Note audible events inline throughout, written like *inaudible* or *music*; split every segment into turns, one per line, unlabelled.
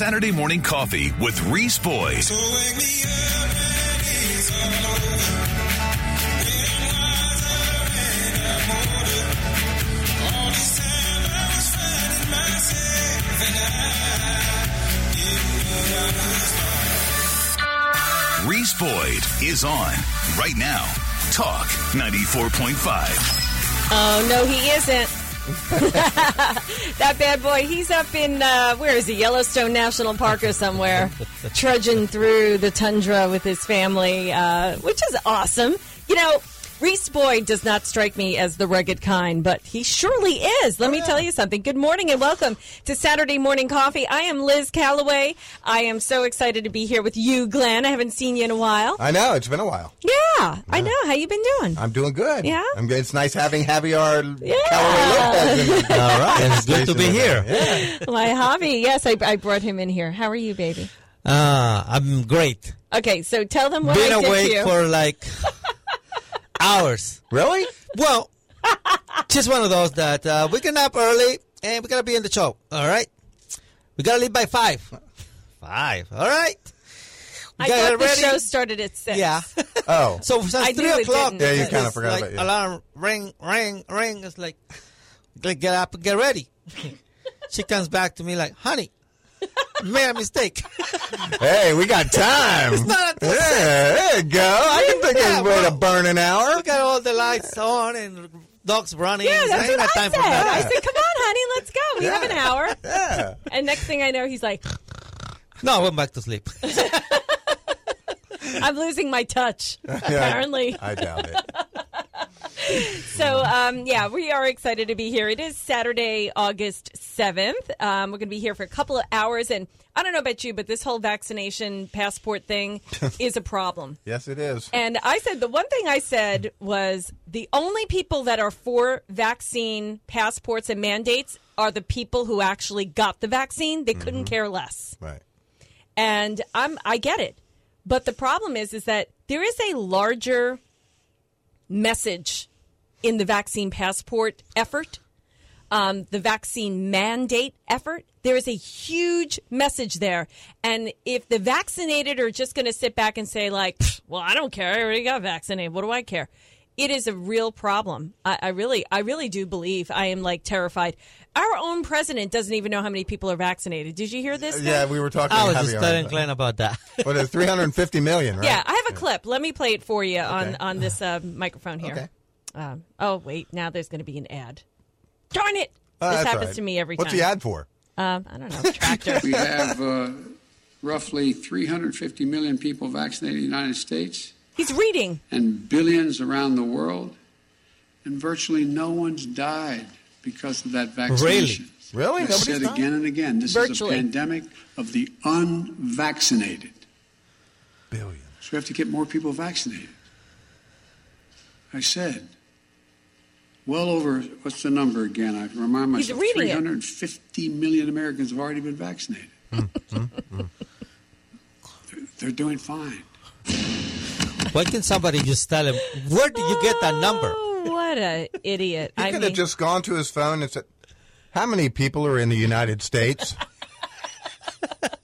for your Saturday morning coffee with Reese Boyd.
So wake me up when it's all over. When I'm wiser and I'm older. All this time I was finding myself and I didn't know I was
Reese Boyd is on right now. Talk 94.5.
Oh, no, he isn't. *laughs* that bad boy, he's up in, uh, where is he? Yellowstone National Park or somewhere, *laughs* trudging through the tundra with his family, uh, which is awesome. You know, Reese Boyd does not strike me as the rugged kind, but he surely is. Let me tell you something. Good morning and welcome to Saturday Morning Coffee. I am Liz Calloway. I am so excited to be here with you, Glenn. I haven't seen you in a while.
I know it's been a while.
Yeah, I know. How you been doing?
I'm doing good.
Yeah?
I'm. It's nice having Javier
Yeah.
Callaway Lopez. *laughs*
All right, it's good to be here.
Yeah. *laughs*
My hobby. Yes, I, I brought him in here. How are you, baby?
Uh, I'm great.
Okay, so tell them what
Been
I did to
awake
you.
for like *laughs* hours.
Really?
Well, just one of those that uh, we can up early and we gotta be in the show. All right, we gotta leave by five. Five. All right. We
I
gotta
thought
get
the
ready.
show started at six.
Yeah. *laughs*
Oh.
So since
I
three o'clock.
Yeah, you kinda forgot
like
about it, yeah.
Alarm ring, ring, ring. It's like, like get up and get ready. *laughs* she comes back to me like, honey, made a mistake.
hey, we got time.
It's not until
yeah, there you go. I can think
Yeah,
of a way to
well-
burn an hour.
We got all the lights on and dogs running.
Yeah, that's
ain't
what I
time
said. I said, "Come on, honey, let's go. We have an hour."
Yeah.
And next thing I know, he's like,
No, I went back to sleep. *laughs* *laughs*
"I'm losing my touch." *laughs* Apparently.
I doubt it. *laughs*
So, um, yeah, we are excited to be here. It is Saturday, August 7th. Um, we're going to be here for a couple of hours. And I don't know about you, but this whole vaccination passport thing is a problem.
Yes, it is.
And I said the one thing I said was the only people that are for vaccine passports and mandates are the people who actually got the vaccine. They couldn't care less.
Right.
And I'm I get it. But the problem is is that there is a larger message in the vaccine passport effort, um, the vaccine mandate effort. There is a huge message there. And if the vaccinated are just going to sit back and say, like, well, I don't care. I already got vaccinated. What do I care? It is a real problem. I, I really, I really do believe I am like terrified. Our own president doesn't even know how many people are vaccinated. Did you hear this?
Yeah, we were talking
I was just
Javier.
telling Glenn about that. *laughs*
What is it, 350 million, right?
Yeah, I have a clip. Let me play it for you on
Okay.
on this *sighs* uh, microphone here.
Okay.
Um, oh wait, now there's going to be an ad. Darn it!
Oh,
this happens
all right.
to me every
What's
time.
What's the ad for?
Um, I don't know. *laughs* Tractor.
We have uh, roughly 350 million people vaccinated in the United States
He's reading.
and billions around the world, and virtually no one's died because of that vaccination.
Really?
I've
Nobody's
said
died?
again and again, this
Virtually.
is a pandemic of the unvaccinated.
Billions.
So we have to get more people vaccinated. I said, well over, what's the number again? I remind
He's
myself,
reading it.
350 million Americans have already been vaccinated. Mm, mm, mm. they're, they're doing fine.
Why can somebody just tell him, where did you get that number?
Oh, what a idiot!
He
I
could
mean,
have just gone to his phone and said, "How many people are in the United States?" *laughs*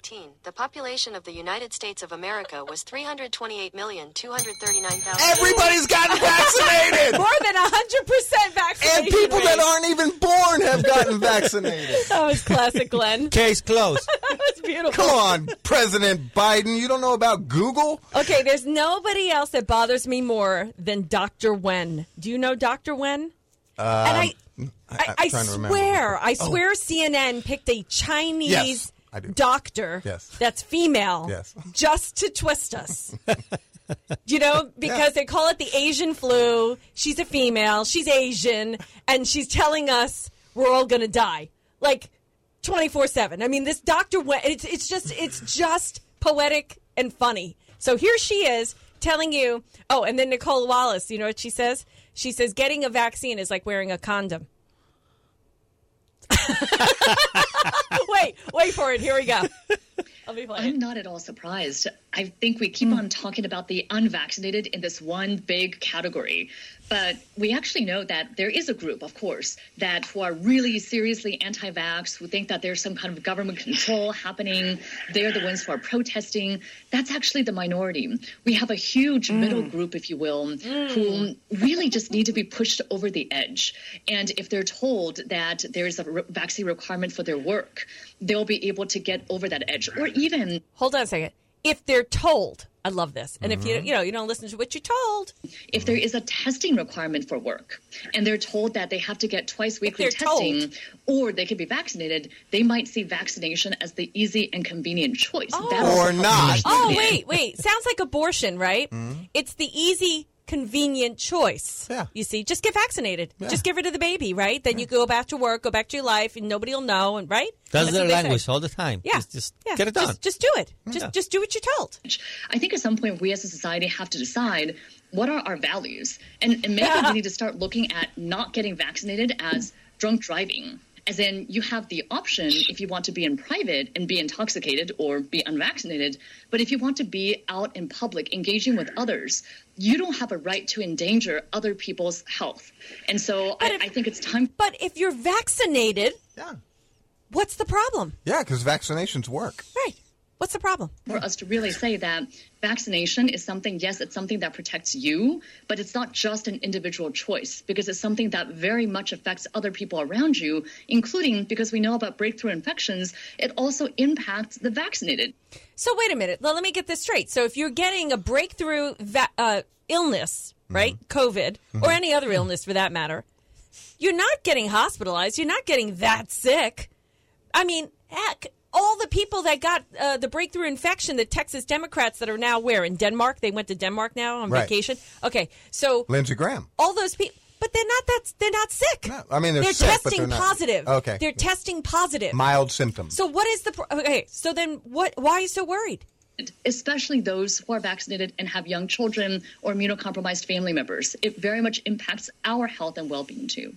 In 2019, the population of the United States of America was 328,239,000.
Everybody's gotten vaccinated,
more than hundred percent vaccination.
and people that aren't even born have gotten vaccinated. *laughs*
That was classic, Glenn.
Case closed. *laughs*
that was beautiful.
Come on, President Biden. You don't know about Google?
Okay, there's nobody else that bothers me more than Dr. Wen. Do you know Dr. Wen? and um, I,
I'm
I, I
trying to remember.
swear, I oh. swear, CNN picked a Chinese
Yes, I do.
doctor
Yes.
that's female
Yes.
just to twist us. *laughs* you know, because they call it the Asian flu. She's a female, she's Asian, and she's telling us we're all going to die. Like 24 7. I mean, this Dr. Wen, it's, it's just, it's just poetic and funny. So here she is telling you, oh, and then Nicolle Wallace, you know what she says? She says getting a vaccine is like wearing a condom. *laughs* wait, wait for it. Here we go. I'll be playing.
I'm not at all surprised. I think we keep hmm. on talking about the unvaccinated in this one big category. But we actually know that there is a group, of course, that who are really seriously anti-vax, who think that there's some kind of government control happening. They're the ones who are protesting. That's actually the minority. We have a huge hmm. middle group, if you will, hmm. who really just need to be pushed over the edge. And if they're told that there's a re- vaccine requirement for their work, they'll be able to get over that edge. Or even
Hold on a second. If they're told, I love this. And if you
Mm-hmm.
you know you don't listen to what you're told,
if there is a testing requirement for work and they're told that they have to get twice weekly
they're
testing or they could be vaccinated, they might see vaccination as the easy and convenient choice. That also
Or not.
Oh, wait, wait. Sounds like abortion, right? It's the easy, convenient choice.
Yeah.
You see, just get vaccinated. Just give her to the baby, right? Then you go back to work, go back to your life, and nobody will know, and right?
That's,
what
their
they say.
language all the time.
Yeah.
Just, just
yeah.
get it done.
Just, just do it. Just,
Yeah.
just do what you're told.
I think at some point we as a society have to decide what are our values. And, and maybe we need to start looking at not getting vaccinated as drunk driving. As in, you have the option if you want to be in private and be intoxicated or be unvaccinated. But if you want to be out in public engaging with others, you don't have a right to endanger other people's health. And so I,
if-
I think it's time
But if you're vaccinated,
Yeah.
what's the problem?
Yeah, because vaccinations work.
Right. What's the problem?
for us to really say that vaccination is something, yes, it's something that protects you, but it's not just an individual choice because it's something that very much affects other people around you, including because we know about breakthrough infections, it also impacts the vaccinated.
So wait a minute. Well, let me get this straight. So if you're getting a breakthrough va- uh, illness, right, COVID, or any other illness for that matter, you're not getting hospitalized. You're not getting that sick. I mean, heck, all the people that got uh, the breakthrough infection, the Texas Democrats that are now where in Denmark, they went to Denmark now on
Right.
vacation. Okay, so
Lindsey Graham.
all those people. But they're not that. They're not sick.
No, I mean, they're sick, but
testing
they're not-
positive.
Okay.
they're testing positive.
Mild symptoms.
so what is the pro- okay? So then, what? Why are you so worried?
Especially those who are vaccinated and have young children or immunocompromised family members. It very much impacts our health and well being too.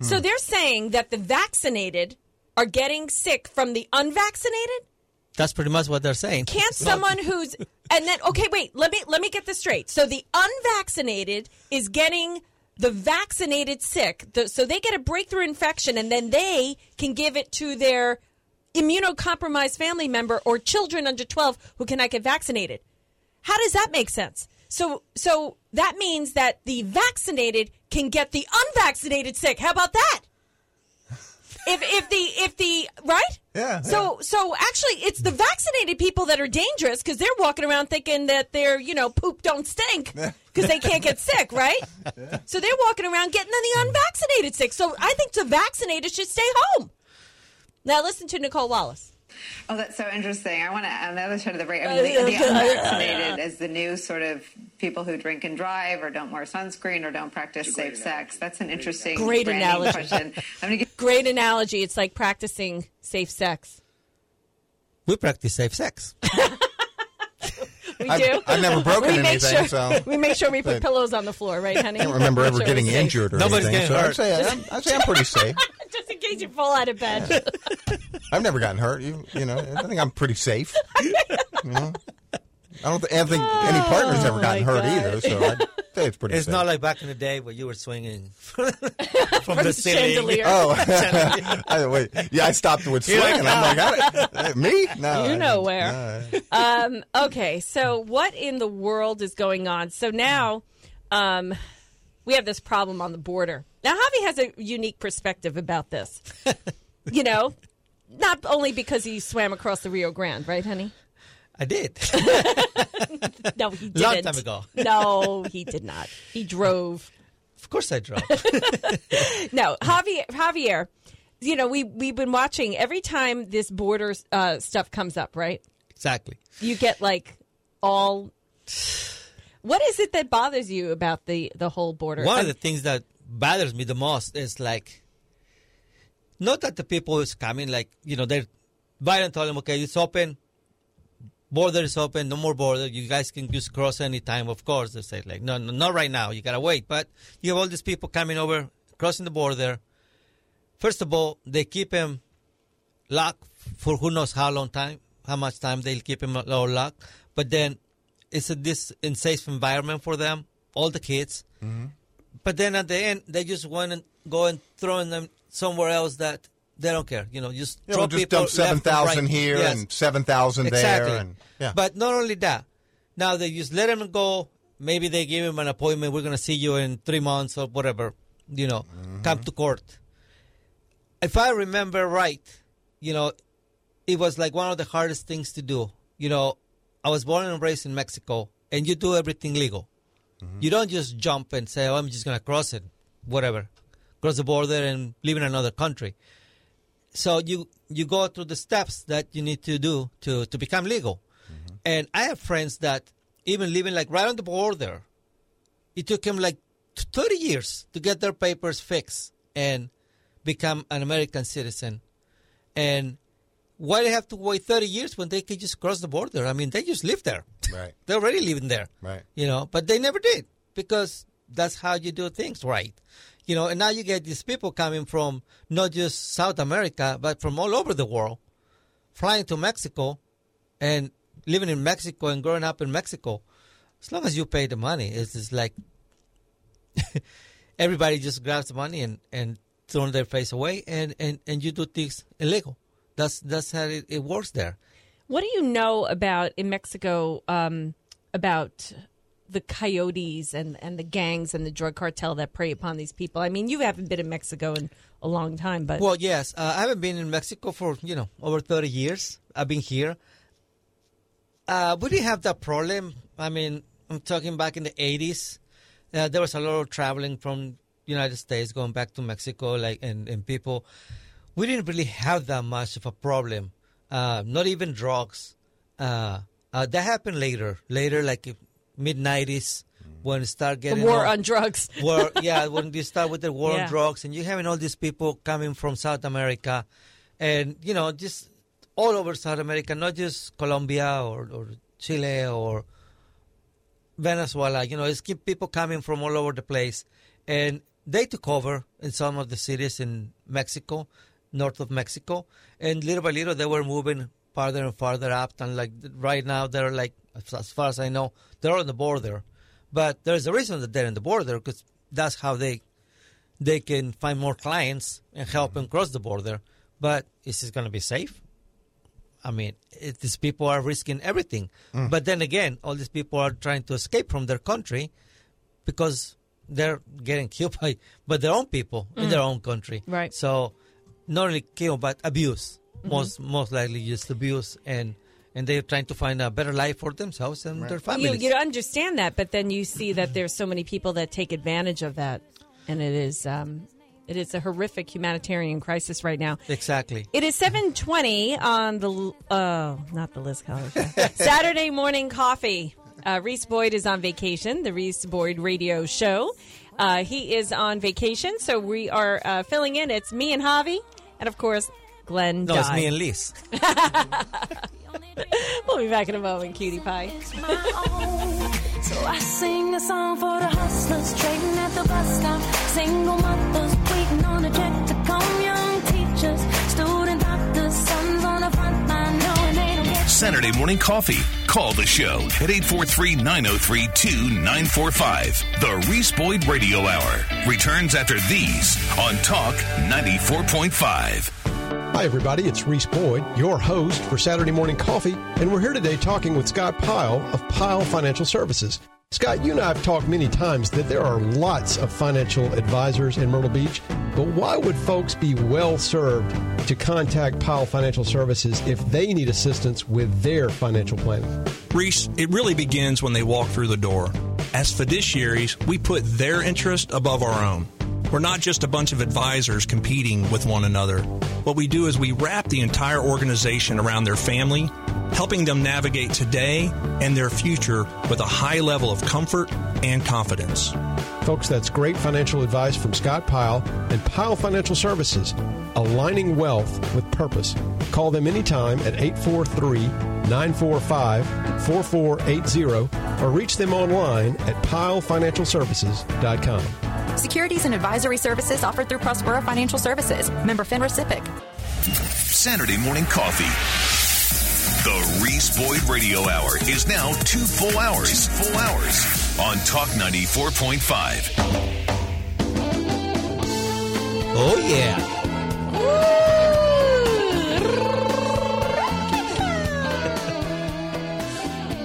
So they're saying that the vaccinated are getting sick from the unvaccinated?
That's pretty much what they're saying.
Can't someone who's and then okay, wait, let me let me get this straight. So the unvaccinated is getting the vaccinated sick. So they get a breakthrough infection and then they can give it to their immunocompromised family member or children under 12 who cannot get vaccinated. How does that make sense? So so that means that the vaccinated can get the unvaccinated sick. How about that? If if the if the right?
Yeah,
So so actually it's the vaccinated people that are dangerous because they're walking around thinking that their, you know, poop don't stink because they can't get sick, right? So they're walking around getting the unvaccinated sick. So I think the vaccinated should stay home. Now listen to Nicolle Wallace.
Oh, that's so interesting. I want to, on the other side of the break, I mean, oh, the,
the *laughs*
unvaccinated is the new sort of people who drink and drive or don't wear sunscreen or don't practice safe sex. That's an interesting
Great analogy.
question. *laughs* I'm going to give
Great analogy. It's like practicing safe sex.
We practice safe sex. *laughs*
We
I've-
do.
I've never broken
we make
anything,
sure,
so-
We make sure we put pillows on the floor, right, honey?
I don't remember ever getting
safe.
injured or
Nobody's
anything.
getting
so
hurt.
I'd say, I'm, I'd say I'm pretty safe.
Just you fall out of bed. *laughs*
I've never gotten hurt. You, you know, I think I'm pretty safe. You know? I don't, th- I don't think any partner's ever gotten
Oh,
hurt
God.
either, so I'd say it's pretty
It's
safe.
not like back in the day where you were swinging *laughs* from the *laughs*
the
ceiling.
chandelier.
Oh, I, wait. Yeah, I stopped with
You're
swinging. I'm like, I, uh, me? No.
You
I-
know where.
no,
Um, okay, so what in the world is going on? So now um, we have this problem on the border. Now, Javi has a unique perspective about this. *laughs* you know, not only because he swam across the Rio Grande, right, honey?
I did. *laughs*
No, he *laughs* didn't.
Long time ago.
no, he did not. He drove.
of course I drove.
No, Javier, Javier, you know, we, we've been watching every time this border uh, stuff comes up, right?
exactly.
you get like all what is it that bothers you about the the whole border
One
I'm-
of the things that bothers me the most is like, not that the people is coming, like, you know, they're, Biden told them, okay, it's open, border is open, no more border, you guys can just cross any time, of course. They say, like, no, no, not right now, you gotta wait. But you have all these people coming over, crossing the border. First of all, they keep him locked for who knows how long time, how much time they'll keep him locked. but then it's a this unsafe environment for them, all the kids.
Mm-hmm.
But then at the end, they just want to go and throw them somewhere else that they don't care. You know, just
Yeah,
throw
we'll just
people
dump seven thousand
right.
here
Yes.
and seven thousand
exactly.
there, and yeah.
But not only that, now they just let them go. Maybe they give him an appointment. We're going to see you in three months or whatever. You know,
Mm-hmm.
come to court. If I remember right, you know, it was like one of the hardest things to do. You know, I was born and raised in Mexico, and you do everything legal. You don't just jump and say, "Oh, I'm just going to cross it, whatever, cross the border and live in another country." So you you go through the steps that you need to do to to become legal. And I have friends that even living like right on the border, it took them like 30 years to get their papers fixed and become an American citizen. And why they have to wait 30 years when they could just cross the border? I mean, they just live there.
Right. *laughs*
They're already living there.
Right.
You know, but they never did because that's how you do things right. You know, and now you get these people coming from not just South America, but from all over the world, flying to Mexico and living in Mexico and growing up in Mexico. As long as you pay the money, it's just like *laughs* everybody just grabs the money and, and throw their face away and, and, and you do things illegal. That's that's how it, it works there.
What do you know about in Mexico um, about the coyotes and, and the gangs and the drug cartel that prey upon these people? I mean, you haven't been in Mexico in a long time, but
Well, yes, uh, I haven't been in Mexico for you know over thirty years. I've been here. Uh, we didn't have that problem. I mean, I'm talking back in the '80s. Uh, there was a lot of traveling from United States going back to Mexico, like and, and people. We didn't really have that much of a problem. Uh, not even drugs. Uh, uh, that happened later, later, like mid '90s, when it started
the
getting
war
all-
on drugs. *laughs*
war, yeah, when you start with the war
Yeah.
on drugs, and you're having all these people coming from South America, and you know, just all over South America, not just Colombia or, or Chile or Venezuela. You know, it's keep people coming from all over the place, and they took over in some of the cities in Mexico, north of Mexico, and little by little they were moving farther and farther up. And like right now, they're like, as- as far as I know, they're on the border. But there's a reason that they're in the border because that's how they they can find more clients and help mm-hmm. them cross the border. But is this going to be safe? I mean, it, these people are risking everything. Mm. But then again, all these people are trying to escape from their country because they're getting killed *laughs* by, by their own people in mm. their own country.
Right.
So not only kill, but abuse. Most most likely just abuse and and they're trying to find a better life for themselves and their
You,
families.
you understand that, but then you see that there's so many people that take advantage of that, and it is um, it is a horrific humanitarian crisis right now.
exactly.
It is 720 on the, uh, not the Liz show. *laughs* Saturday morning coffee. Uh, Reese Boyd is on vacation, the Reese Boyd radio show. Uh, he is on vacation, so we are uh, filling in. It's me and Javi, and of course, Glenn
No, it's me and Liz. *laughs* *laughs*
We'll be back in a moment, cutie pie.
So I sing a song for the hustlers trading at the bus stop. Single mothers waiting on a check to come. Young teachers, student doctors, sons on the
Saturday morning coffee. Call the show at 843 903 2945. The Reese Boyd Radio Hour returns after these on Talk 94.5.
Hi, everybody. It's Reese Boyd, your host for Saturday Morning Coffee, and we're here today talking with Scott Pyle of Pyle Financial Services. Scott, you and I have talked many times that there are lots of financial advisors in Myrtle Beach, but why would folks be well served to contact Pyle Financial Services if they need assistance with their financial planning?
Reese, it really begins when they walk through the door. As fiduciaries, we put their interest above our own. We're not just a bunch of advisors competing with one another. What we do is we wrap the entire organization around their family, helping them navigate today and their future with a high level of comfort and confidence.
Folks, that's great financial advice from Scott Pyle and Pyle Financial Services, aligning wealth with purpose. Call them anytime at 843 945 4480 or reach them online at pylefinancialservices.com.
Securities and advisory services offered through Prospera Financial Services. Member FINRA SIPC.
Saturday morning coffee. The Reese Boyd Radio Hour is now two full hours. Two full hours on Talk 94.5.
Oh, yeah.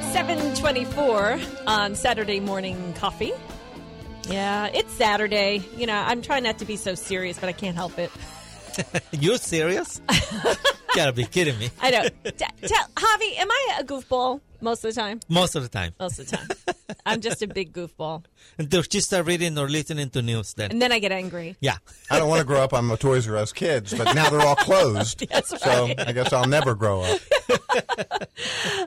*laughs*
Seven twenty-four on Saturday morning coffee. Yeah, it's Saturday. You know, I'm trying not to be so serious, but I can't help it. *laughs*
You're serious? *laughs* Gotta be kidding me.
I know. T- tell Javi, am I a goofball most of the time?
Most of the time.
Most of the time. I'm just a big goofball,
Until she start reading or listening to news then.
and then I get angry.
Yeah.
I don't want to grow up on the Toys R Us kids, but now they're all closed. *laughs*
That's
So. I guess I'll never grow up. *laughs*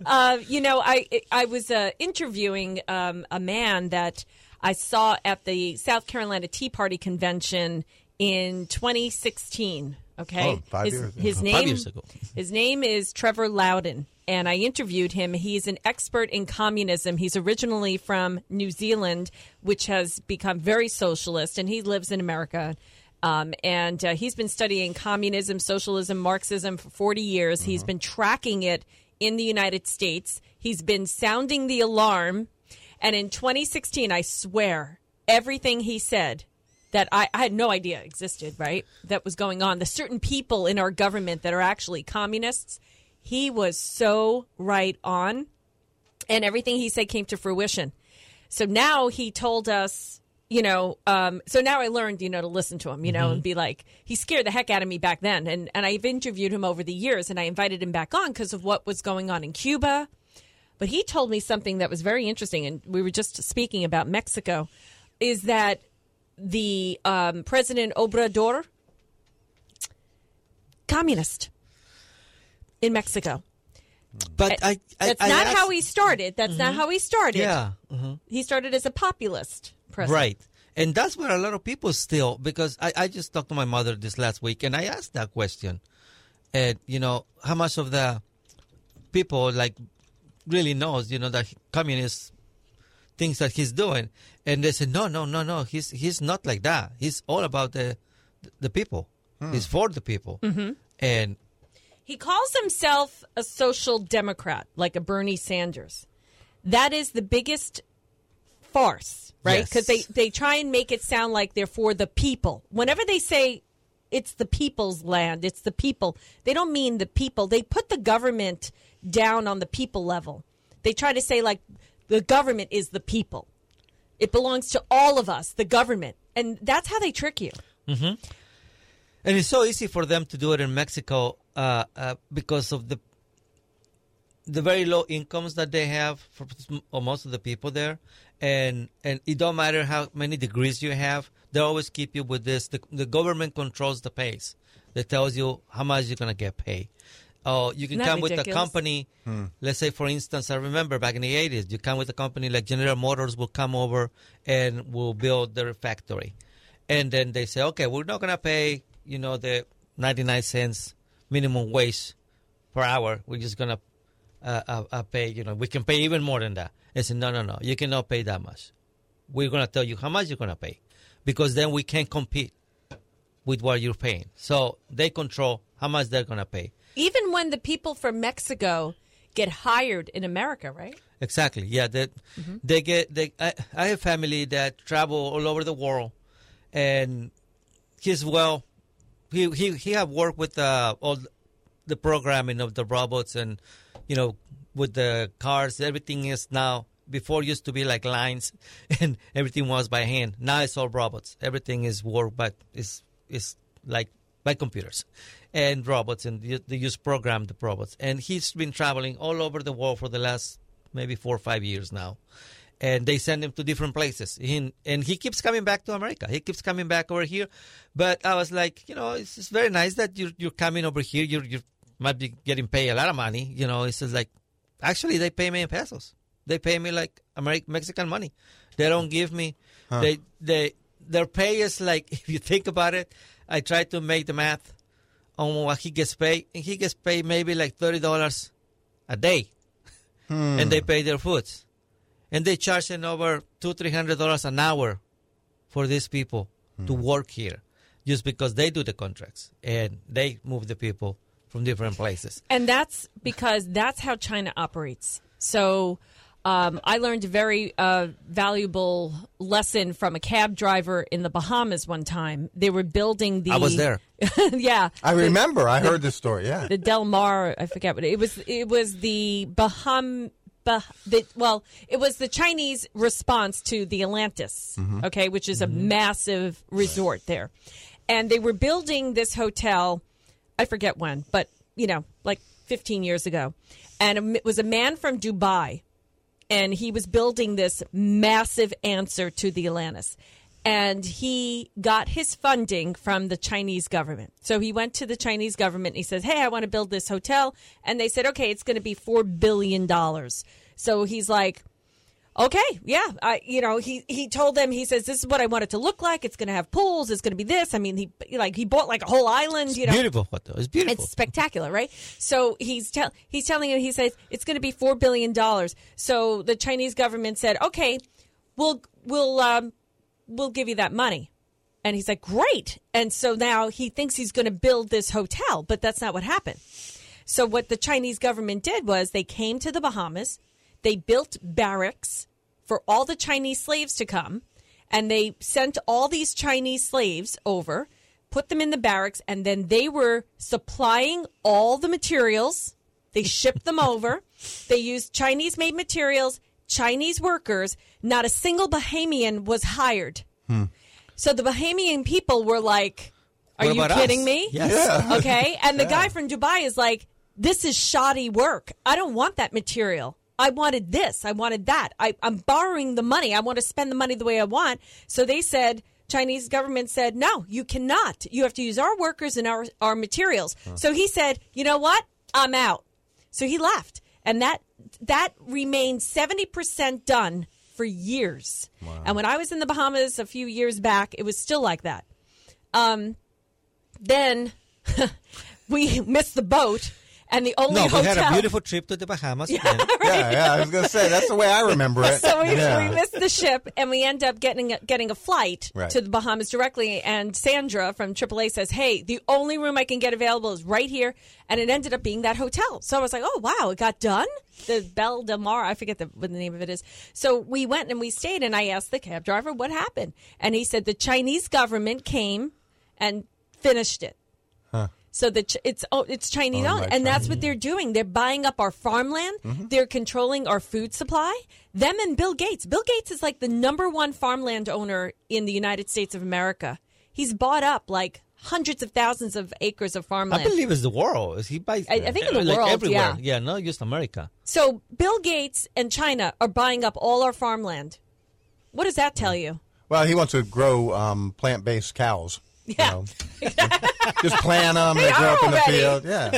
Uh, you know, I I was uh, interviewing um, a man that I saw at the South Carolina Tea Party convention in 2016. Okay,
Oh, five
his,
years ago.
his
Five
name
years ago.
his name is Trevor Loudon, and I interviewed him. He's an expert in communism. He's originally from New Zealand, which has become very socialist, and he lives in America. Um, and uh, he's been studying communism, socialism, Marxism for 40 years. He's been tracking it in the United States. He's been sounding the alarm. And in 2016, I swear, everything he said that I, I had no idea existed, right? That was going on. The certain people in our government that are actually communists, he was so right on. And everything he said came to fruition. So now he told us, you know, um, so now I learned, you know, to listen to him, you know,
Mhm.
and be like, he scared the heck out of me back then. And, and I've interviewed him over the years and I invited him back on because of what was going on in Cuba. But he told me something that was very interesting, and we were just speaking about Mexico, is that the um, President Obrador, communist in Mexico.
But I, I
That's
I
not
asked-
how he started. That's not
Mhm.
how he started.
Yeah. mhm.
He started as a populist president.
Right. And that's where a lot of people still, because I, I just talked to my mother this last week and I asked that question. And, you know, how much of the people, like, really knows, you know, that communist things that he's doing. And they said, no, no, no, no, he's, he's not like that. He's all about the, the people. He's for the people.
Mhm.
And
He calls himself a social democrat, like a Bernie Sanders. That is the biggest farce, right?
Yes.
Because they, they try and make it sound like they're for the people. Whenever they say it's the people's land, it's the people, they don't mean the people. They put the government down on the people level. They try to say, like, the government is the people. It belongs to all of us, the government. And that's how they trick you.
hmm And it's so easy for them to do it in Mexico uh, uh, because of the the very low incomes that they have for most of the people there, and and it don't matter how many degrees you have, they always keep you with this. The, the government controls the pace. That tells you how much you're gonna get paid. Oh, you can
Isn't
come with a
ridiculous?
company. Let's say, for instance, I remember back in the 80s, you come with a company like General Motors will come over and will build their factory. And then they say, okay, we're not going to pay, you know, the 99 cents minimum wage per hour. We're just going to uh, uh, uh, pay, you know, we can pay even more than that. I said, no, no, no, you cannot pay that much. We're going to tell you how much you're going to pay because then we can't compete with what you're paying. So they control how much they're going to pay.
Even when the people from Mexico get hired in America, right?
Exactly. Yeah. They, they get. They. I, I have family that travel all over the world, and he's well. He he he have worked with uh, all the programming of the robots and you know with the cars. Everything is now. Before used to be like lines, *laughs* and everything was by hand. Now it's all robots. Everything is work, but is is like by computers and robots, and they use programmed robots. And he's been traveling all over the world for the last maybe four or five years now. And they send him to different places. He, and he keeps coming back to America. He keeps coming back over here. But I was like, you know, it's, it's very nice that you're, you're coming over here. You're, you might be getting paid a lot of money. You know, it's just like, actually, they pay me in pesos. They pay me like American Mexican money. They don't give me,
Huh.
they, they, their pay is like, *laughs* if you think about it, I try to make the math on what he gets paid, and he gets paid maybe like $30 a day hmm. and they pay their foods, and they charge them over two, three hundred dollars an hour for these people hmm. to work here, just because they do the contracts and they move the people from different places.
And that's because that's how China operates. So um, I learned a very uh, valuable lesson from a cab driver in the Bahamas one time. They were building the.
I was there. *laughs*
yeah.
I
The-
remember. I heard this story. Yeah.
the Del Mar. I forget what it was. It was the Baham. Bah, the, well, it was the Chinese response to the Atlantis,
Mhm.
okay, which is a massive resort there, and they were building this hotel. I forget when, but you know, like 15 years ago, and it was a man from Dubai, and he was building this massive answer to the Atlantis. And he got his funding from the Chinese government. So he went to the Chinese government and he says, Hey, I want to build this hotel. And they said, Okay, it's going to be $4 billion. So he's like, Okay, yeah, I, you know, he he told them he says this is what I want it to look like. It's going to have pools. It's going to be this. I mean, he like he bought like a whole island. You know,
beautiful photo. It's beautiful.
it's spectacular, right? So he's tell he's telling him he says it's going to be four billion dollars. So the Chinese government said, okay, we'll we'll um, we'll give you that money, and he's like, great. And so now he thinks he's going to build this hotel, but that's not what happened. So what the Chinese government did was they came to the Bahamas, they built barracks for all the Chinese slaves to come, and they sent all these Chinese slaves over, put them in the barracks, and then they were supplying all the materials. They shipped them over. They used Chinese made materials, Chinese workers. Not a single Bahamian was hired. Hmm. So the Bahamian people were like, Are you kidding
us?
me?
Yes. Yeah.
Okay. And the
Yeah.
guy from Dubai is like, This is shoddy work. I don't want that material. I wanted this. I wanted that. I, I'm borrowing the money. I want to spend the money the way I want. So they said, Chinese government said, no, you cannot. You have to use our workers and our, our materials. So he said, you know what? I'm out. So he left. And that that remained 70% done for years. And when I was in the Bahamas a few years back, it was still like that. Um, then *laughs* we missed the boat, and the only
no, we had a beautiful trip to the Bahamas.
Yeah,
again. *laughs*
Yeah, yeah. I was going to say that's the way I remember it.
So we,
yeah.
we missed the ship, and we end up getting a, getting a flight
Right.
to the Bahamas directly. And Sandra from AAA says, "Hey, the only room I can get available is right here," and it ended up being that hotel. So I was like, "Oh wow, it got done." The Belle de Mar, I forget the, what the name of it is. So we went and we stayed, and I asked the cab driver what happened, and he said the Chinese government came and finished it.
Huh.
So the ch- it's oh, it's Chinese
Owned
owned,
by
and that's what they're doing. They're buying up our farmland. They're controlling our food supply. Them and Bill Gates. Bill Gates is like the number one farmland owner in the United States of America. He's bought up like hundreds of thousands of acres of farmland.
I believe it's the world. He buys.
I- I think in the
like
world,
everywhere.
yeah.
not just America.
So Bill Gates and China are buying up all our farmland. What does that tell you?
Well, he wants to grow um, plant-based cows.
Yeah.
Just plant them. They,
They
grow
are
up in the
already.
field. *laughs* Yeah.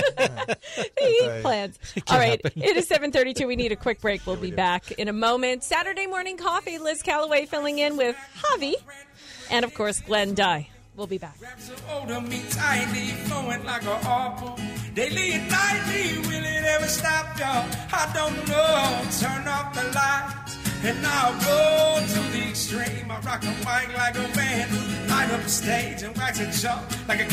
They eat
right.
plants.
It
All
can
right.
happen.
It is 732. We need a quick break. We'll be back in a moment. Saturday morning coffee. Liz Calloway filling in with Javi. And, of course, Glenn Dye. We'll be back.
Older me tightly, flowing like a apple. Daily and nightly, will it ever stop, y'all? I don't know. Turn off the lights, and I'll go to the extreme. I rock a mic like a man, light up the stage and wax a jump like a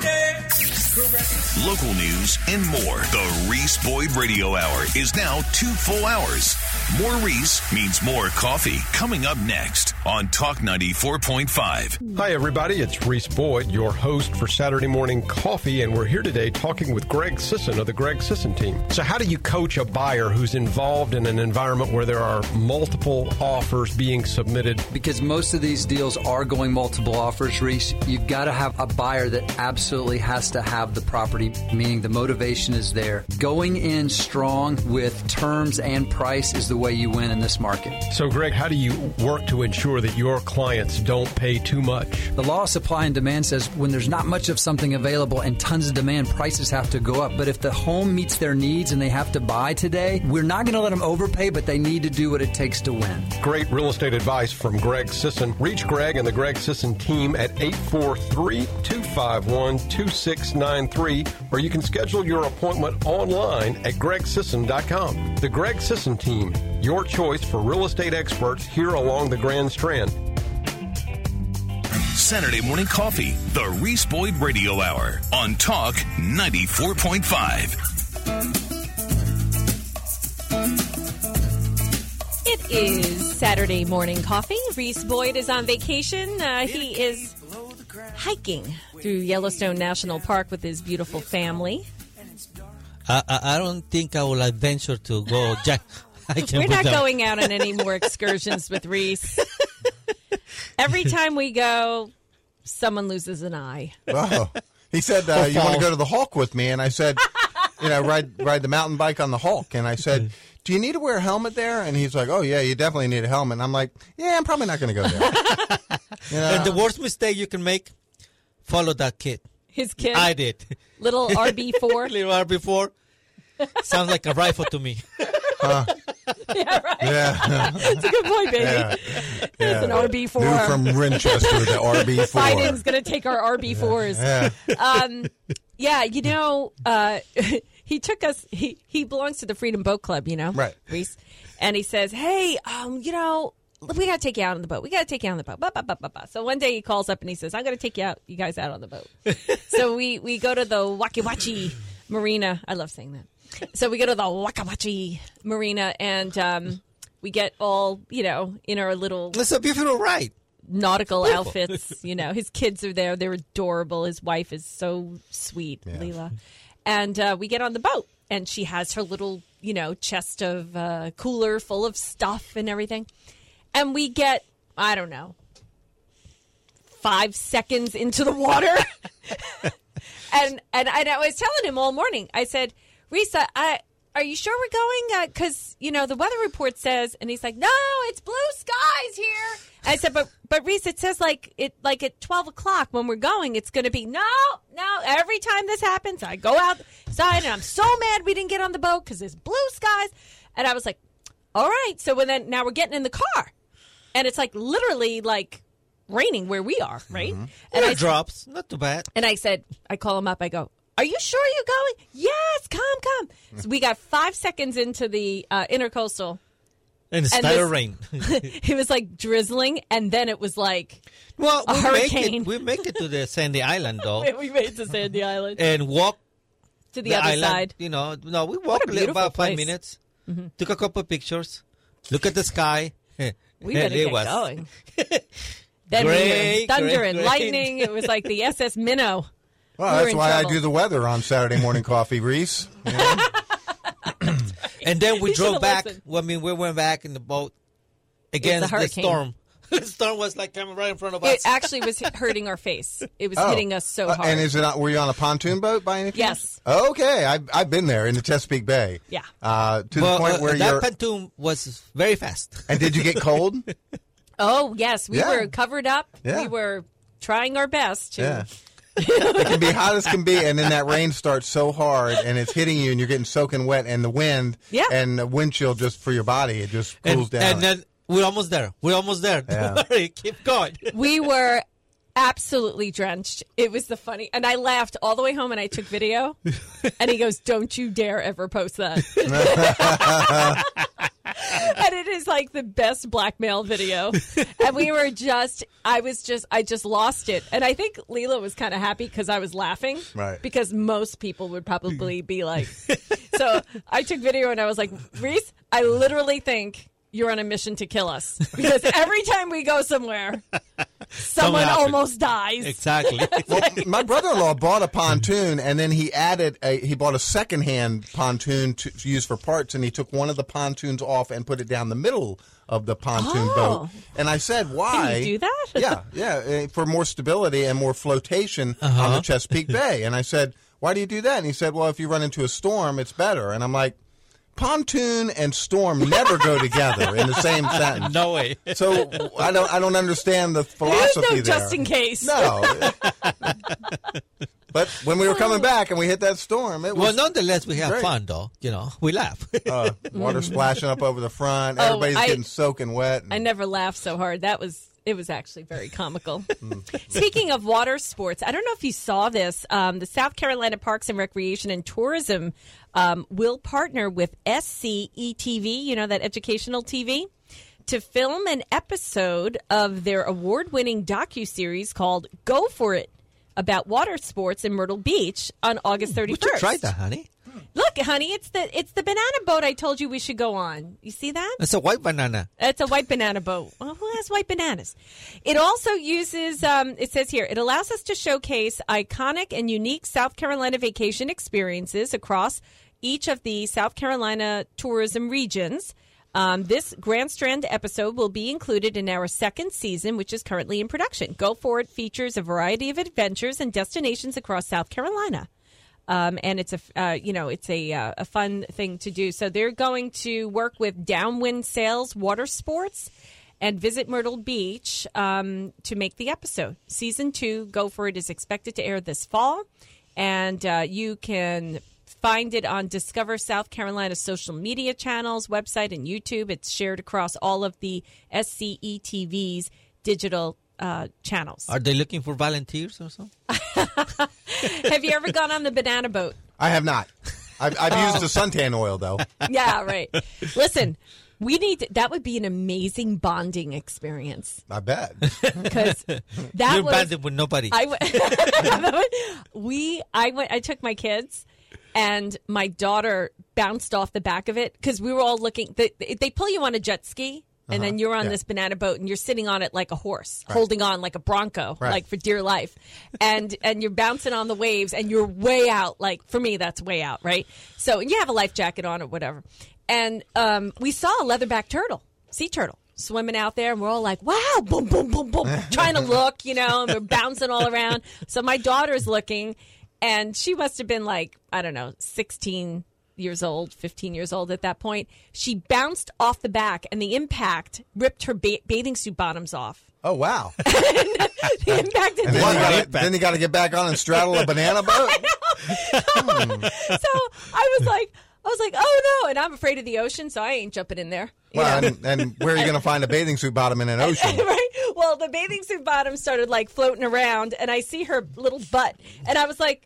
dance. Correct.
Local news and more. The Reese Boyd Radio Hour is now two full hours. More Reese means more coffee. Coming up next on Talk 94.5.
Hi, everybody. It's Reese Boyd, your host for Saturday Morning Coffee, and we're here today talking with Greg Sisson of the Greg Sisson team. So, how do you coach a buyer who's involved in an environment where there are multiple offers being submitted?
Because most of these deals are going multiple offers, Reese, you've got to have a buyer that absolutely has to have the property, meaning the motivation is there. Going in strong with terms and price is the way you win in this market.
So, Greg, how do you work to ensure that your clients don't pay too much?
The law of supply and demand says when there's not much of something available and tons of demand, prices have to go up. But if the home meets their needs and they have to buy today, we're not going to let them overpay, but they need to do what it takes to win.
Great real estate advice from Greg Sisson. Reach Greg and the Greg Sisson team at 843 251 2693, or you can schedule your appointment online at gregsisson.com. The Greg Sisson team, your choice for real estate experts here along the Grand Strand.
Saturday morning coffee, the Reese Boyd Radio Hour on Talk 94.5.
It is Saturday morning coffee. Reese Boyd is on vacation. Uh, he is hiking through Yellowstone National Park with his beautiful family.
I, I, I don't think I will adventure to go *laughs* jack.
We're not going out on any more excursions with Reese. *laughs* Every time we go, someone loses an eye.
Oh. He said, uh, "You want to go to the Hulk with me?" And I said, "You know, ride ride the mountain bike on the Hulk." And I said, *laughs* "Do you need to wear a helmet there?" And he's like, "Oh yeah, you definitely need a helmet." And I'm like, "Yeah, I'm probably not going to go there." *laughs* You know?
And the worst mistake you can make, follow that kid.
His kid,
I did.
little *laughs* RB4.
Little RB4. Sounds like a rifle to me. *laughs*
yeah, right.
Yeah.
It's a good point, baby.
Yeah.
It's an RB4.
New from Winchester, the RB4.
Biden's going to take our RB4s.
Yeah.
Um, yeah, you know, uh, he took us. He he belongs to the Freedom Boat Club, you know,
Right.
Reese, and he says, "Hey, um, you know." We got to take you out on the boat. We got to take you out on the boat. Ba, ba, ba, ba, ba. So one day he calls up and he says, "I'm to take you out, you guys out on the boat." *laughs* so we we go to the Wacca Wache Marina. I love saying that. So we go to the Wacca Wache Marina and um, we get all you know in our little
It's a beautiful ride.
nautical
Beautiful.
outfits. You know, his kids are there. They're adorable. His wife is so sweet, Leela. And uh, we get on the boat, and she has her little, you know, chest of uh, cooler full of stuff and everything. And we get, I don't know, five seconds into the water. *laughs* *laughs* and, and and I was telling him all morning. I said, Risa, I are you sure we're going? Uh, because you know the weather report says, and he's like, No, it's blue skies here. I said, but but Reese, it says like it like at twelve o'clock when we're going, it's going to be no, no. Every time this happens, I go outside and I'm so mad we didn't get on the boat because there's blue skies. And I was like, all right. So when then now we're getting in the car, and it's like literally like raining where we are, right? And
And
I
it drops. Not too bad.
and I said, I call him up. I go, Are you sure you're going? Yes, come, come. So we got five seconds into the uh, intercoastal.
And it started rain. *laughs*
it was like drizzling, and then it was like
well,
a
we
hurricane.
Make it, we make it to the *laughs* Sandy Island, though.
we made it to Sandy Island
and walk
to the, other
island,
side.
You know, no, we walked
a
a little-
beautiful
about five
place.
minutes.
Mhm.
Took a couple of pictures. Look at the sky. *laughs*
We better get
was
going. Then we
Great,
were thunder
great,
and
great.
lightning. It was like the SS Minnow.
Well,
We were
that's
in
why I do the weather on Saturday morning coffee, Reese. You know?
And then we *laughs*
You
drove back. Well, I mean, we went back in the boat
a
against the
hurricane.
storm. *laughs* the storm was like coming right in front of us.
It actually was *laughs* hurting our face. It was
Oh.
hitting us so
Uh,
hard.
and is it? on- Were you on a pontoon boat by any chance?
Yes.
Okay, I've, I've been there in the Chesapeake Bay.
Yeah.
Uh, to
well,
the point
uh,
where
that
you're.
pontoon was very fast.
and did you get cold?
oh yes, we
Yeah.
were covered up.
Yeah.
We were trying our best to.
Yeah. It can be hot as can be, and then that rain starts so hard, and it's hitting you, and you're getting soaking wet, and the wind,
Yeah.
and the wind chill just for your body, it just cools
and,
down.
and then we're almost there. We're almost there. Don't worry. Keep going.
we were absolutely drenched. It was the funny, and I laughed all the way home, and I took video. and he goes, "Don't you dare ever post that." *laughs* *laughs* *laughs* and it is like the best blackmail video. And we were just, I was just, I just lost it. And I think Leela was kind of happy because I was laughing,
Right.
Because most people would probably be like, so I took video and I was like, Reese, I literally think. You're on a mission to kill us because every time we go somewhere, *laughs* someone almost dies.
Exactly. *laughs*
well, my brother-in-law bought a pontoon, and then he added a he bought a second-hand pontoon to, to use for parts, and he took one of the pontoons off and put it down the middle of the pontoon
Oh.
boat. And I said, "Why
do that?
yeah, yeah, eh, for more stability and more flotation on
Uh-huh.
the Chesapeake Bay." And I said, "Why do you do that?" And he said, "Well, if you run into a storm, it's better." And I'm like. Pontoon and storm never go together in the same *laughs* sentence.
no way.
So I don't I don't understand the philosophy
no
there.
just in case.
No. but when we were coming back and we hit that storm, it
Well, nonetheless, we have
great.
fun, though. You know, we laugh.
uh, water *laughs* splashing up over the front.
Oh,
Everybody's
I-
getting soaking wet.
I never laughed so hard. That was it was actually very *laughs* comical.
Hmm. *laughs*
Speaking of water sports, I don't know if you saw this. Um, the South Carolina Parks and Recreation and Tourism um, will partner with SCETV, you know that educational TV, to film an episode of their award-winning docu-series called "Go for It" about water sports in Myrtle Beach on August 31st.
Would you try that, honey?
Look, honey, it's the it's the banana boat I told you we should go on. You see that?
It's a white banana.
It's a white banana boat. Well, who has white bananas? It also uses, um, it says here, it allows us to showcase iconic and unique South Carolina vacation experiences across each of the South Carolina tourism regions. Um, this Grand Strand episode will be included in our second season, which is currently in production. Go For It features a variety of adventures and destinations across South Carolina um, and it's a uh, you know it's a uh, a fun thing to do. So they're going to work with Downwind Sails Water Sports and visit Myrtle Beach um, to make the episode. Season two, Go for It, is expected to air this fall, and uh, you can find it on Discover South Carolina social media channels, website, and YouTube. It's shared across all of the SCETV's digital uh, channels.
Are they looking for volunteers or something? *laughs*
Have you ever gone on the banana boat?
I have not. I've, I've
Oh.
used the suntan oil though.
yeah, right. Listen, we need to, that would be an amazing bonding experience
I bet.
because *laughs* that
You're
was
banded with nobody.
I went, *laughs* we I went I took my kids and my daughter bounced off the back of it because we were all looking they, they pull you on a jet ski and then
Uh-huh.
you're on
Yeah.
this banana boat and you're sitting on it like a horse
Right.
holding on like a bronco
Right.
like for dear life and and you're bouncing on the waves and you're way out like for me that's way out right so and you have a life jacket on or whatever and um, we saw a leatherback turtle sea turtle swimming out there and we're all like wow boom boom boom boom *laughs* trying to look you know and we're bouncing all around so my daughter's looking and she must have been like i don't know 16 years old 15 years old at that point she bounced off the back and the impact ripped her ba- bathing suit bottoms off
Oh wow! *laughs*
the impact
And then you, gotta, then you got to get back on and straddle a banana boat. *laughs* I hmm.
so I was like, I was like, oh no, and I'm afraid of the ocean, so I ain't jumping in there.
Well, and, and where are you going to find a bathing suit bottom in an ocean? *laughs*
right? Well, the bathing suit bottom started like floating around, and I see her little butt, and I was like.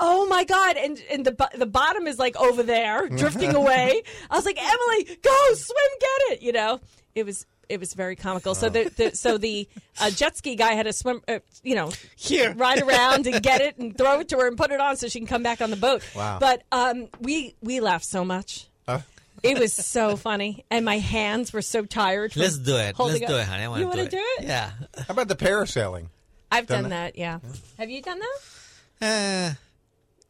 Oh my god! And and the the bottom is like over there, *laughs* drifting away. I was like, Emily, go swim, get it. You know, it was it was very comical. So the, the so the uh, jet ski guy had to swim, uh, you know,
here *laughs*
ride around and get it and throw it to her and put it on so she can come back on the boat.
Wow.
But um, we we laughed so much.
Uh,
It was so funny, and my hands were so tired.
Let's do it.
holding
Let's do it, honey. I want
you want to
it.
do it?
Yeah.
How about the parasailing?
I've
Done
done,
that?
that. Yeah. Have you done that?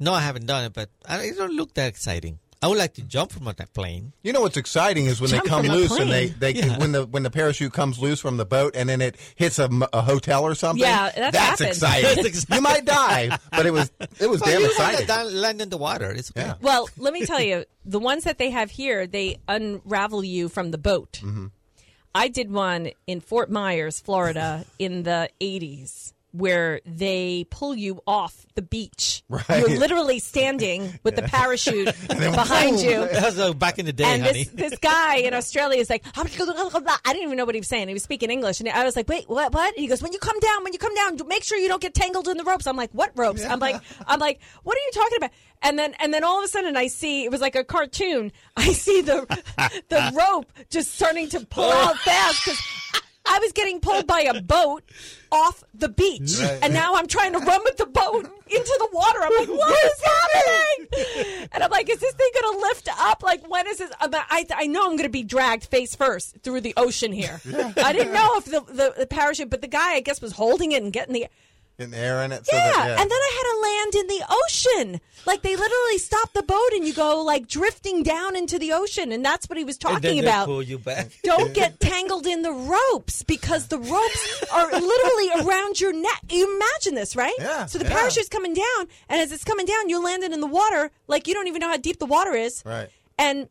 No, I haven't done it, but I, it don't look that exciting. I would like to jump from a plane.
You know what's exciting is when
Jump
they come
from a
loose and they,
plane.
they
Yeah.
when the when the parachute comes loose from the boat and then it hits a, m- a hotel or something.
Yeah, that's
that's
happened.
exciting.
That's exciting.
You might die, but it was it was
Well,
damn
you
exciting.
Land, land in the water. It's okay.
Well, let me tell you, the ones that they have here, they unravel you from the boat.
Mm-hmm.
I did one in Fort Myers, Florida, in the 80s, where they pull you off the beach.
Right.
You're literally standing with the parachute *laughs* behind you. *laughs*
That was uh, back in the day,
and
honey.
this, this guy in Australia is like, I didn't even know what he was saying. He was speaking English. And I was like, wait, what, what? And he goes, when you come down, when you come down, make sure you don't get tangled in the ropes. I'm like, what ropes? I'm like, *laughs* I'm like, what are you talking about? And then, and then all of a sudden I see, it was like a cartoon. I see the, the rope just starting to pull out fast because I was getting pulled by a boat off the beach.
Right.
And now I'm trying to run with the boat into the water. I'm like, what is happening? And I'm like, is this thing going to lift up? Like, when is this? I, I know I'm going to be dragged face first through the ocean here. *laughs* I didn't know if the, the, the parachute, but the guy, I guess, was holding it and getting the.
In the air in it. So
Yeah,
that, yeah.
and then I had to land in the ocean. Like they literally stop the boat and you go like drifting down into the ocean, and that's what he was
and then
talking
they
about.
pull you back. *laughs*
Don't get tangled in the ropes because the ropes are literally around your neck. You imagine this, right?
Yeah,
So the
yeah.
parachute's coming down, and as it's coming down, you're landing in the water like you don't even know how deep the water is,
right.
and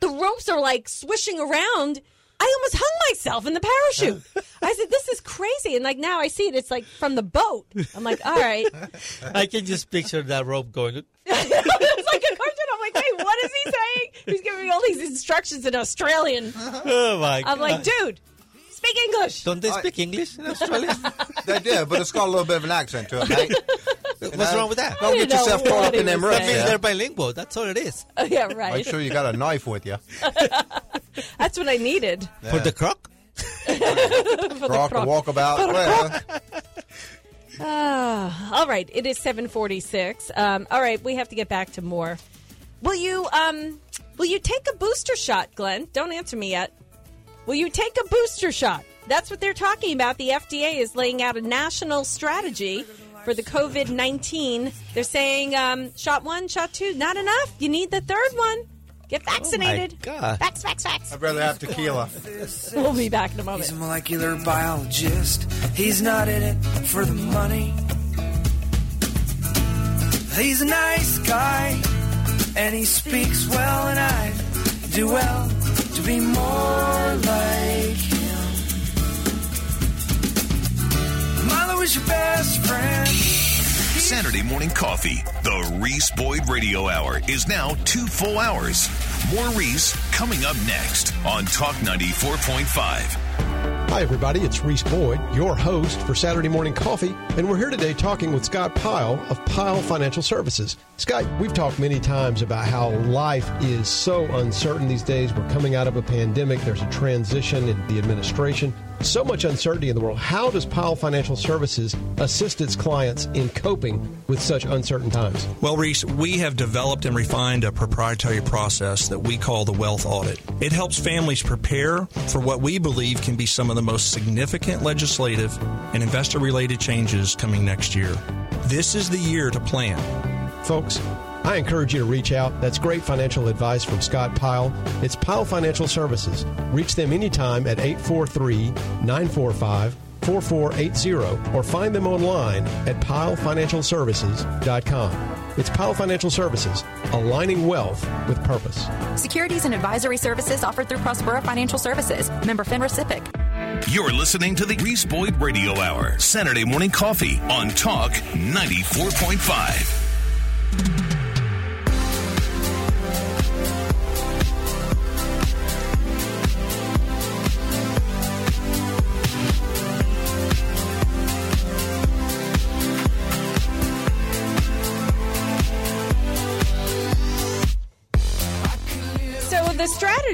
the ropes are like swishing around. I almost hung myself in the parachute. I said, "This is crazy," and like now I see it. It's like from the boat. I'm like, "All right."
I can just picture that rope going. *laughs*
it's like a cartoon. I'm like, wait, what is he saying? He's giving me all these instructions in Australian.
Oh my God.
I'm like, dude, speak English.
Don't they speak English in Australia? *laughs*
they do, but it's got a little bit of an accent to it, mate. *laughs*
What's wrong with that?
Don't get yourself caught up in them
That
ropes.
means
yeah?
they're bilingual. That's all it is.
yeah, right.
Make sure you got a knife with you. *laughs*
That's what I needed.
For the croc?
For the
Croc,
croc.
walkabout.
For
well,
croc. Ah, all right, it is 746. Um, all right, we have to get back to more. Will you um will you take a booster shot, Glenn? Don't answer me yet. Will you take a booster shot? That's what they're talking about. The FDA is laying out a national strategy for the COVID 19. They're saying um, shot one, shot two, not enough. You need the third one. Get vaccinated.
God.
Vax, vax, vax.
I'd rather have tequila.
We'll be back in a moment.
He's a molecular biologist. He's not in it for the money. He's a nice guy, and he speaks well, and I do well to be more like him. Milo is your best friend.
Saturday morning coffee. The Reese Boyd Radio Hour is now two full hours. More Reese coming up next on Talk 94.5.
Hi, everybody. It's Reese Boyd, your host for Saturday Morning Coffee, and we're here today talking with Scott Pyle of Pyle Financial Services. Scott, we've talked many times about how life is so uncertain these days. We're coming out of a pandemic, there's a transition in the administration, so much uncertainty in the world. How does Pyle Financial Services assist its clients in coping with such uncertain times?
Well, Reese, we have developed and refined a proprietary process that we call the wealth audit. It helps families prepare for what we believe can be some of the most significant legislative and investor related changes coming next year. This is the year to plan.
Folks, I encourage you to reach out. That's great financial advice from Scott Pyle. It's Pyle Financial Services. Reach them anytime at 843 945 4480 or find them online at pyleFinancialServices.com. It's Pyle Financial Services, aligning wealth with purpose.
Securities and advisory services offered through Prospera Financial Services. Member FINRA SIPC.
You're listening to the Reese Boyd Radio Hour, Saturday morning coffee on Talk 94.5.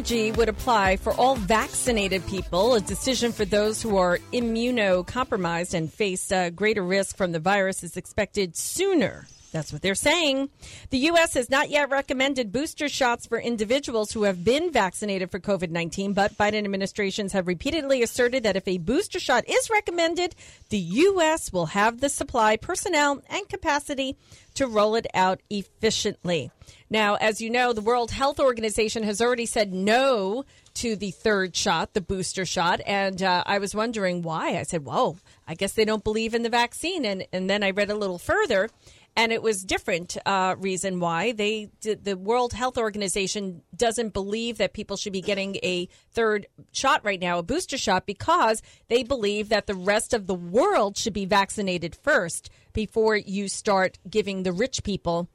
Would apply for all vaccinated people, a decision for those who are immunocompromised and face a uh, greater risk from the virus is expected sooner. That's what they're saying. The U.S. has not yet recommended booster shots for individuals who have been vaccinated for COVID 19, but Biden administrations have repeatedly asserted that if a booster shot is recommended, the U.S. will have the supply, personnel, and capacity to roll it out efficiently. Now, as you know, the World Health Organization has already said no to the third shot, the booster shot. And uh, I was wondering why. I said, whoa, I guess they don't believe in the vaccine. And, and then I read a little further, and it was different uh, reason why. They The World Health Organization doesn't believe that people should be getting a third shot right now, a booster shot, because they believe that the rest of the world should be vaccinated first before you start giving the rich people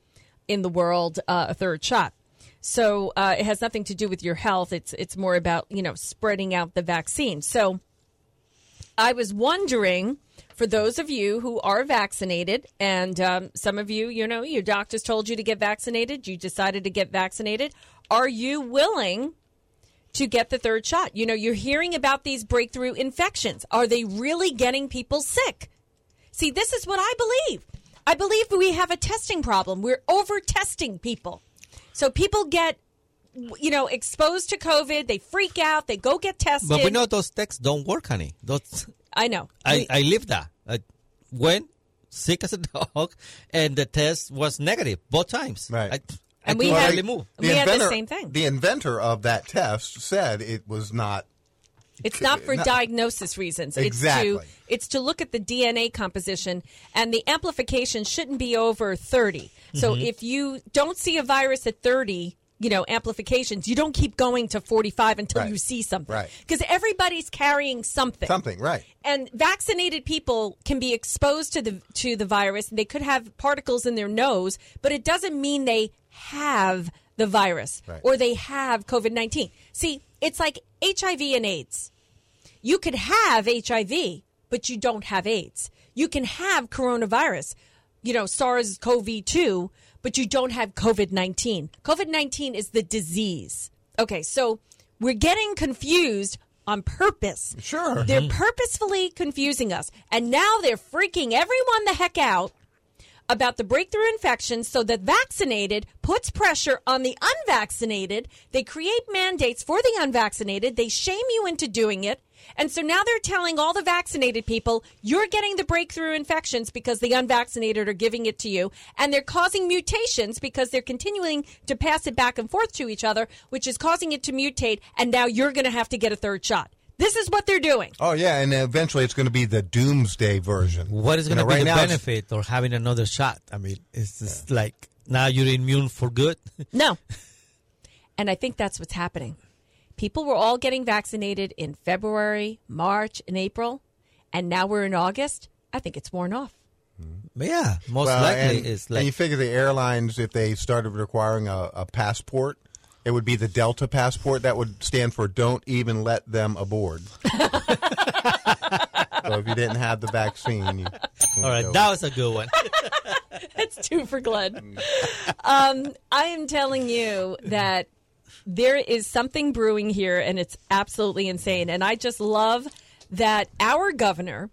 in the world uh, a third shot. So uh, it has nothing to do with your health. It's it's more about you know spreading out the vaccine. So I was wondering for those of you who are vaccinated, and um, some of you, you know, your doctors told you to get vaccinated, you decided to get vaccinated. Are you willing to get the third shot? You know, you're hearing about these breakthrough infections. Are they really getting people sick? See, this is what I believe. I believe we have a testing problem. We're over testing people. So people get, you know, exposed to COVID. They freak out. They go get tested.
But we know those texts don't work, honey. Those,
I know.
I,
We-
I lived that. I went sick as a *laughs* dog, and the test was negative both times. Right. I, I
And we
could
had-
hardly move.
we had the same thing.
The inventor of that test said it was not.
It's not for
Not-
diagnosis reasons.
Exactly.
It's to it's to look at the DNA composition and the amplification shouldn't be over 30. So
Mhm.
if you don't see a virus at 30, you know, amplifications, you don't keep going to 45 until
Right.
you see something.
Right.
Cuz everybody's carrying something.
Something, right.
And vaccinated people can be exposed to the to the virus and they could have particles in their nose, but it doesn't mean they have the virus
Right.
or they have COVID-19. See, it's like HIV and AIDS. You could have HIV, but you don't have AIDS. You can have coronavirus, you know, SARS CoV 2, but you don't have COVID 19. COVID 19 is the disease. Okay, so we're getting confused on purpose.
Sure.
They're mm-hmm. purposefully confusing us. And now they're freaking everyone the heck out about the breakthrough infection so that vaccinated puts pressure on the unvaccinated. They create mandates for the unvaccinated. They shame you into doing it. And so now they're telling all the vaccinated people, you're getting the breakthrough infections because the unvaccinated are giving it to you. And they're causing mutations because they're continuing to pass it back and forth to each other, which is causing it to mutate. And now you're going to have to get a third shot. This is what they're doing.
Oh yeah, and eventually it's going to be the doomsday version.
What is
You
going to
know,
be
right
the
now it's-
benefit of having another shot? I mean, it's just like now you're immune for good.
No. *laughs* And I think that's what's happening. People were all getting vaccinated in February, March, and April, and now we're in August. I think it's worn off.
yeah, most
Well,
likely
and,
it's
and you figure the airlines, if they started requiring a, a passport, it would be the Delta passport. That would stand for "Don't even let them aboard." *laughs* so if you didn't have the vaccine, you can't
all right.
go.
That was a good one. *laughs*
That's two for Glenn. Um, I am telling you that there is something brewing here, and it's absolutely insane. And I just love that our governor,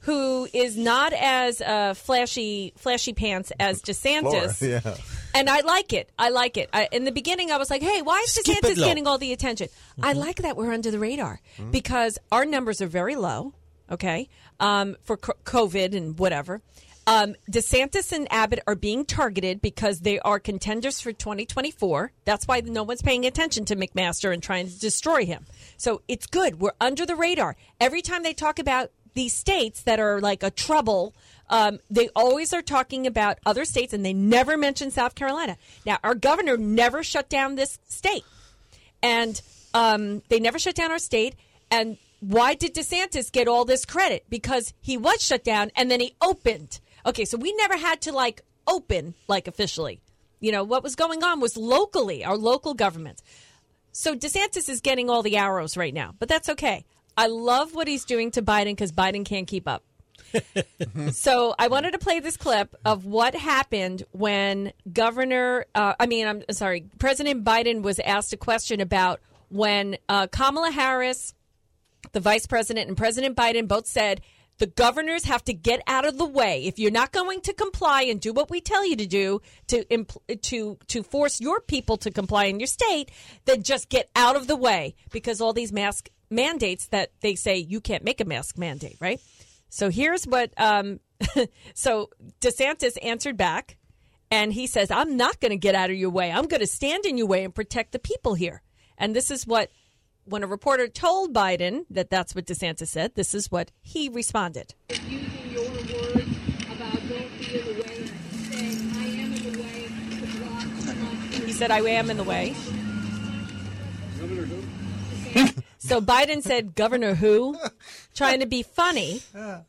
who is not as uh, flashy, flashy pants as DeSantis,
Flora, yeah.
and I like it. I like it. I, in the beginning, I was like, "Hey, why is
Skip
DeSantis getting all the attention?" I like that we're under the radar because our numbers are very low. Okay, um, for co- COVID and whatever. Um, DeSantis and Abbott are being targeted because they are contenders for 2024. That's why no one's paying attention to McMaster and trying to destroy him. So it's good. We're under the radar. Every time they talk about these states that are like a trouble, um, they always are talking about other states and they never mention South Carolina. Now, our governor never shut down this state and um, they never shut down our state. And why did DeSantis get all this credit? Because he was shut down and then he opened. Okay, so we never had to like open like officially. You know what was going on was locally, our local government. So DeSantis is getting all the arrows right now, but that's okay. I love what he's doing to Biden because Biden can't keep up. *laughs* so I wanted to play this clip of what happened when Governor, uh, I mean, I'm sorry, President Biden was asked a question about when uh, Kamala Harris, the vice president, and President Biden both said the governors have to get out of the way. If you're not going to comply and do what we tell you to do to impl- to to force your people to comply in your state, then just get out of the way because all these mask mandates that they say you can't make a mask mandate, right? So here's what. Um, *laughs* so DeSantis answered back, and he says, "I'm not going to get out of your way. I'm going to stand in your way and protect the people here." And this is what, when a reporter told Biden that that's what DeSantis said, this is what he responded.
using your words about don't be in the way, saying I am in the way to block
He said, "I am in the way." *laughs* So Biden said, "Governor who?" *laughs* Trying to be funny.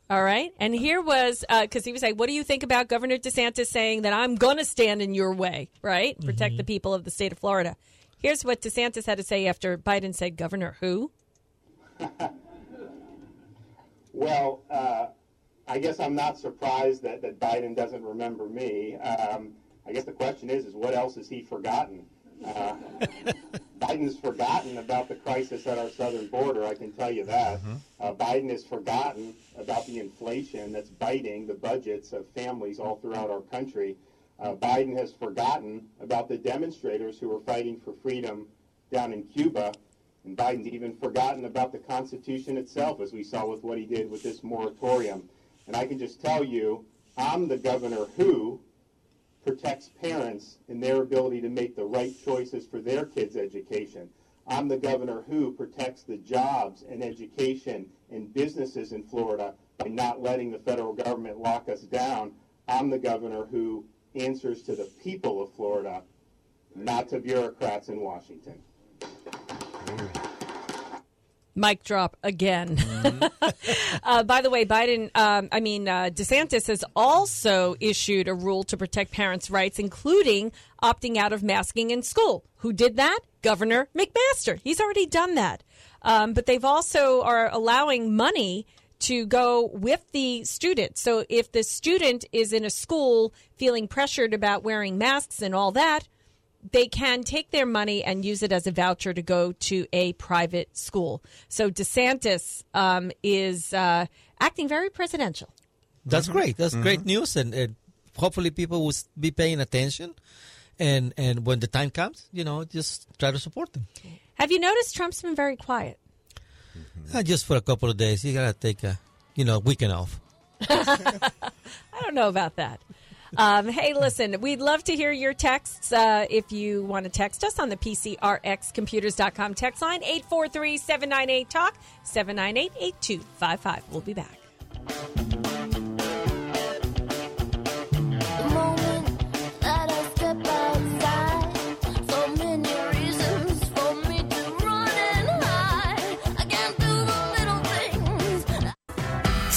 All right. And here was uh, because he was like, "What do you think about Governor DeSantis saying that I'm going to stand in your way, right? Mm-hmm. Protect the people of the state of Florida." Here's what DeSantis had to say after Biden said, "Governor who?"
Well, uh, I guess I'm not surprised that, that Biden doesn't remember me. Um, I guess the question is, is what else has he forgotten? Uh, *laughs* Biden's forgotten about the crisis at our southern border. I can tell you that. Uh, Biden has forgotten about the inflation that's biting the budgets of families all throughout our country. Uh, Biden has forgotten about the demonstrators who were fighting for freedom down in Cuba. And Biden's even forgotten about the Constitution itself, as we saw with what he did with this moratorium. And I can just tell you, I'm the governor who protects parents in their ability to make the right choices for their kids' education. I'm the governor who protects the jobs and education and businesses in Florida by not letting the federal government lock us down. I'm the governor who answers to the people of Florida, not to bureaucrats in Washington.
Mic drop again. *laughs* uh, by the way, Biden, um, I mean, uh, DeSantis has also issued a rule to protect parents' rights, including opting out of masking in school. Who did that? Governor McMaster. He's already done that. Um, but they've also are allowing money to go with the student. So if the student is in a school feeling pressured about wearing masks and all that, they can take their money and use it as a voucher to go to a private school. So DeSantis um, is uh, acting very presidential.
That's great. That's
Mhm.
great news, and, and hopefully people will be paying attention. And and when the time comes, you know, just try to support them.
Have you noticed Trump's been very quiet?
Uh, just for a couple of days, you gotta take a you know weekend off. *laughs*
I don't know about that. Um, hey, listen, we'd love to hear your texts. Uh, if you want to text us on the PCRXcomputers.com text line, 843 798 TALK, 798 8255. We'll be back.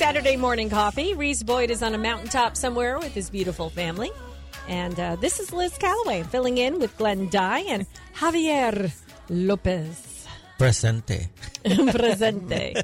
Saturday Morning Coffee. Reese Boyd
is on a mountaintop somewhere with his beautiful family. And uh, this is Liz Calloway filling in with Glenn Dye and Javier Lopez.
Presente. *laughs*
Presente.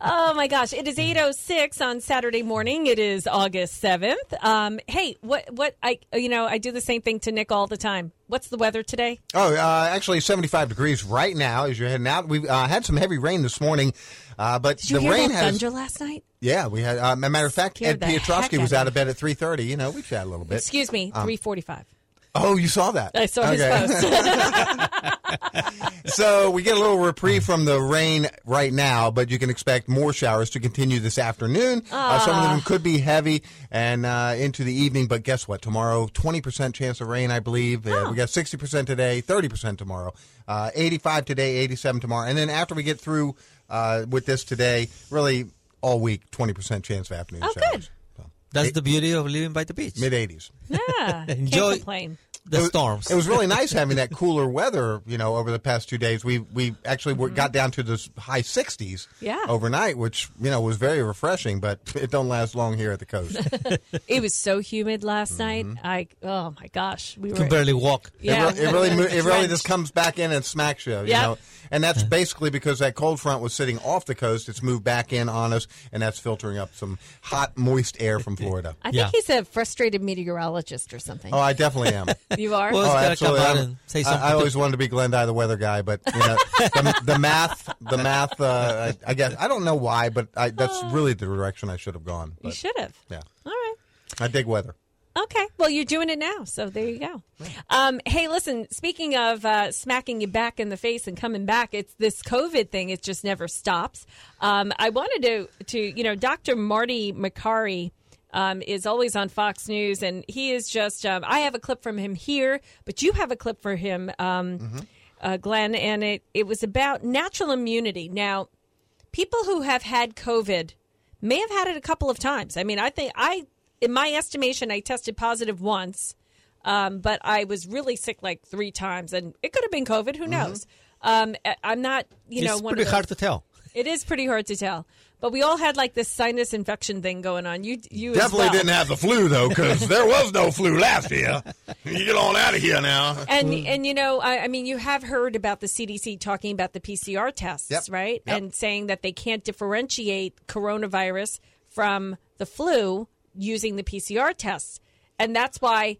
Oh my gosh, it is 8:06 on Saturday morning. It is August 7th. Um, hey, what what I you know, I do the same thing to Nick all the time. What's the weather today?
Oh, uh, actually, 75 degrees right now as you're heading out. We uh, had some heavy rain this morning, uh, but
Did you
the
hear
rain
that
has.
thunder last night?
Yeah, we had. Uh, a matter of fact,
Scared
Ed
the
Piotrowski was
out
out
of
of bed at 3:30. You know, we chat a little bit.
Excuse me,
Um,
3:45.
Oh, you saw that?
I saw his post. *laughs* *laughs*
so we get a little reprieve from the rain right now, but you can expect more showers to continue this afternoon. Uh, some of
Ah.
them could be heavy and uh, into the evening, but guess what? Tomorrow, 20% chance of rain, I believe. Uh, we got 60% today, 30% tomorrow, uh, 85 today, 87 tomorrow. And then after we get through uh, with this today, really all week, 20% chance of afternoon
Oh,
showers.
good.
That's the beauty of living by the beach.
Mid 80s.
Yeah, *laughs*
Enjoy the
It was-
storms.
It was really nice *laughs* having that cooler weather, you know, over the past two days. We we actually were, got down to the high 60s
Yeah.
overnight, which, you know, was very refreshing, but it don't last long here at the coast. *laughs*
It was so humid last night.
Mm-hmm.
I oh my gosh, we were
Can barely walk.
Yeah,
it, it really it really just comes back in and smacks you, you
Yeah.
know. And that's basically because that cold front was sitting off the coast. It's moved back in on us, and that's filtering up some hot, moist air from Florida.
I think he's a frustrated meteorologist or something.
Oh, I definitely am. *laughs*
you are.
Well, it's
oh,
gotta come out
I'm-
and say
I-
something
I,
to-
always wanted to be Glenn Dye, the weather guy, but you know, the, the math, the math. Uh, I, I guess I don't know why, but I, that's really the direction I should have gone.
you
But,
should have.
yeah,
All right.
I dig weather.
Okay. Well, you're doing it now, so there you go. Um, hey, listen. Speaking of uh, smacking you back in the face and coming back, it's this COVID thing. It just never stops. Um, I wanted to, to you know, Dr. Marty Makary um, is always on Fox News, and he is just. Um, I have a clip from him here, but you have a clip for him, um, uh, Glenn, and it it was about natural immunity. Now, people who have had COVID may have had it a couple of times. I mean, I think I, in my estimation, I tested positive once, um, but I was really sick like three times, and it could have been COVID. Who knows? Um, I- I'm not, you know,
it's
one
pretty
of those-
hard to tell.
It is pretty hard to tell, but we all had like this sinus infection thing going on. You, you
Definitely
well.
didn't have the flu though, because there was no flu last year. *laughs* You get on out of here now.
and and you know, I, I mean, you have heard about the CDC talking about the PCR tests,
Yep.
right?
Yep.
And saying that they can't differentiate coronavirus from the flu using the PCR tests, and that's why.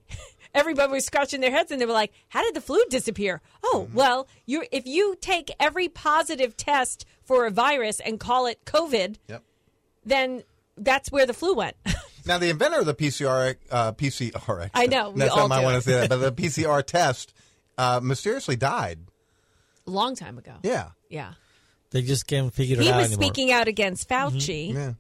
Everybody was scratching their heads and they were like, "How did the flu disappear?" Oh,
Mm-hmm.
well, you if you take every positive test for a virus and call it COVID,
Yep.
then that's where the flu went. *laughs*
Now, the inventor of the PCR, uh, PCR,
I know, we
Next
all
time I want to say that, but the *laughs* PCR test uh, mysteriously died.
A long time ago.
Yeah.
Yeah.
They just can't figure it
he
out
was
anymore.
speaking out against Fauci
Yeah.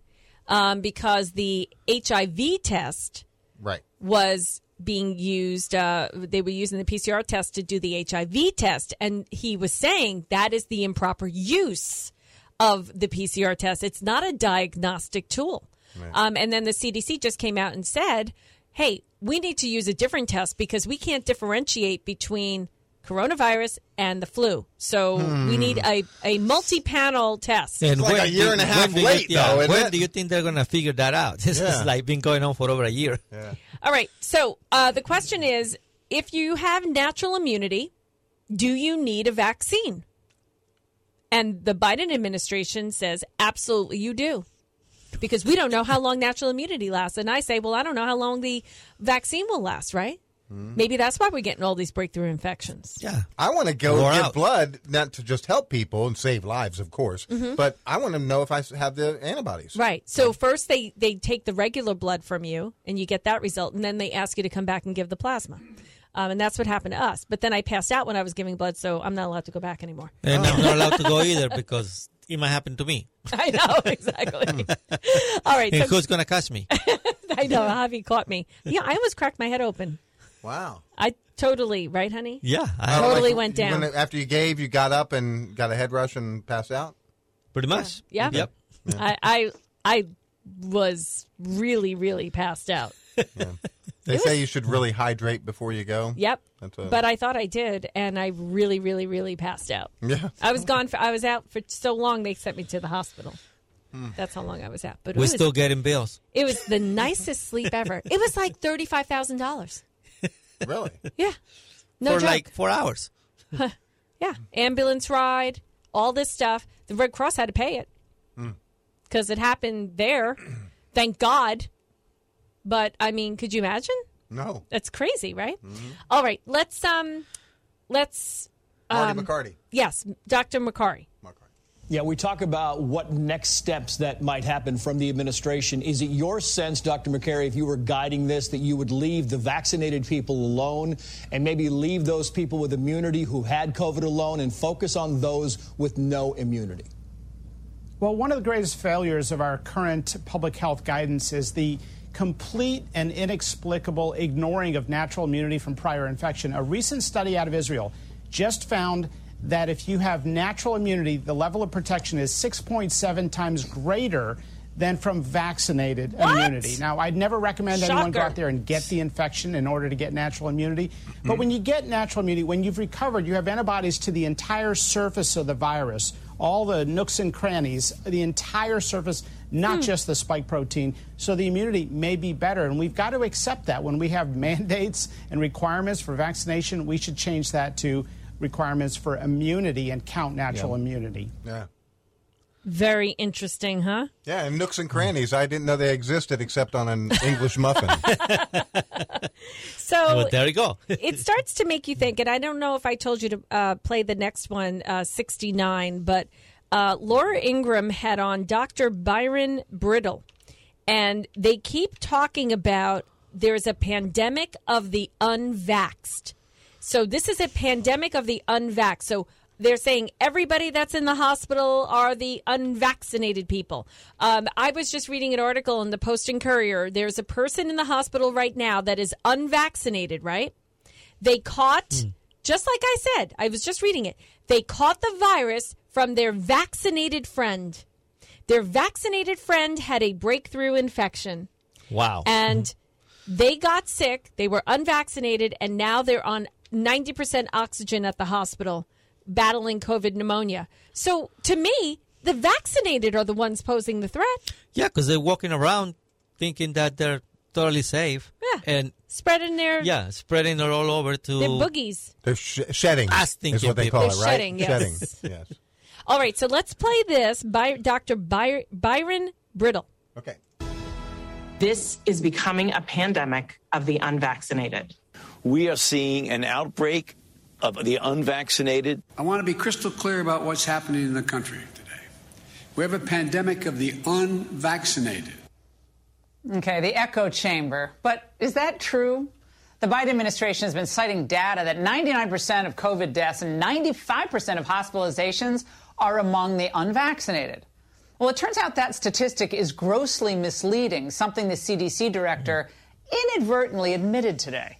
um, because the HIV test
Right.
was being used. Uh, they were using the PCR test to do the HIV test, and he was saying that is the improper use of the PCR test. It's not a diagnostic tool. Um, and then the CDC just came out and said, "Hey, we need to use a different test because we can't differentiate between." Coronavirus and the flu. So we need a, a multi panel test.
And
like a year
do-
and a half
when do you-
late,
yeah,
though, isn't
when
it?
do you think they're going to figure that out? *laughs* This
Yeah.
is like been going on for over a year.
All right. So uh, the question is if you have natural immunity, do you need a vaccine? And the Biden administration says absolutely you do. Because we don't know how long natural immunity lasts. And I say, well, I don't know how long the vaccine will last, right? Maybe that's why we're getting all these breakthrough infections.
Yeah.
I want to go
Wore
give
out.
blood, not to just help people and save lives, of course,
Mhm.
but I want to know if I have the antibodies.
Right. So first they they take the regular blood from you and you get that result and then they ask you to come back and give the plasma. Um, and that's what happened to us. But then I passed out when I was giving blood, so I'm not allowed to go back anymore.
And I'm not *laughs* allowed to go either because it might happen to me. *laughs*
I know exactly. *laughs* All right,
And
so
who's going to catch me?
I know Javi caught me. Yeah, I almost cracked my head open.
Wow.
I totally right, honey.
Yeah,
Uh,
totally
like,
went down.
when- after you gave, you got up and got a head rush and passed out?
Pretty much.
Yeah.
Yep.
I, I I was really really passed out. *laughs*
They say you should really hydrate before you go.
Yep.
That's a,
But I thought I did, and I really, really, really passed out.
Yeah.
I was gone for. I was out for so long. They sent me to the hospital.
Hmm.
That's how long I was out. But it
We're
was,
still getting bills.
it was the nicest sleep ever. It was like thirty five thousand dollars.
Really?
Yeah. No
for
joke.
like four hours.
yeah. Ambulance ride, all this stuff. The Red Cross had to pay it
Hmm.
because it happened there. *clears throat* Thank God. But I mean, could you imagine?
No.
That's crazy, right? All right, let's um, let's
Marty
um,
McCarty.
Yes, Dr. McCarty.
Yeah, we talk about what next steps that might happen from the administration. Is it your sense, Dr. Makary, if you were guiding this, that you would leave the vaccinated people alone and maybe leave those people with immunity who had COVID alone and focus on those with no immunity?
Well, one of the greatest failures of our current public health guidance is the complete and inexplicable ignoring of natural immunity from prior infection. A recent study out of Israel just found that if you have natural immunity, the level of protection is 6.7 times greater than from vaccinated
What?
immunity. Now, I'd never recommend anyone go out there and get the infection in order to get natural immunity. But hmm. when you get natural immunity, when you've recovered, you have antibodies to the entire surface of the virus, all the nooks and crannies, the entire surface, not hmm. just the spike protein. So the immunity may be better. And we've got to accept that. When we have *laughs* mandates and requirements for vaccination, we should change that to requirements for immunity and count natural immunity.
Yeah.
Very interesting, huh?
Yeah, and nooks and crannies. I didn't know they existed except on an English muffin. *laughs*
So
Well, there you go. *laughs*
it starts to make you think, and I don't know if I told you to uh, play the next one, uh, 69, but uh, Laura Ingraham had on Dr. Byron Bridle, and they keep talking about there's a pandemic of the unvaxxed. So this is a pandemic of the unvaxxed. So they're saying everybody that's in the hospital are the unvaccinated people. Um, I was just reading an article in the Post and Courier. There's a person in the hospital right now that is unvaccinated, right? They caught, just like I said, I was just reading it. They caught the virus from their vaccinated friend. Their vaccinated friend had a breakthrough infection
Wow.
and they got sick. They were unvaccinated, and now they're on 90% oxygen at the hospital battling COVID pneumonia. So to me, the vaccinated are the ones posing the threat.
Yeah, because they're walking around thinking that they're totally safe.
Yeah.
And
Spreading their,
yeah, spreading it all over to
their boogies.
They're sh- shedding. Is what they
people.
call
They're
it, right?
shedding, yes.
Shedding. *laughs* Yes.
All right, so let's play this by Dr. By- Byron Bridle.
Okay.
This is becoming a pandemic of the unvaccinated.
We are seeing an outbreak of the unvaccinated.
I want to be crystal clear about what's happening in the country today. We have a pandemic of the unvaccinated.
Okay, the echo chamber. But is that true? The Biden administration has been citing data that 99% of COVID deaths and 95% of hospitalizations are among the unvaccinated. Well, it turns out that statistic is grossly misleading, something the CDC director inadvertently admitted today.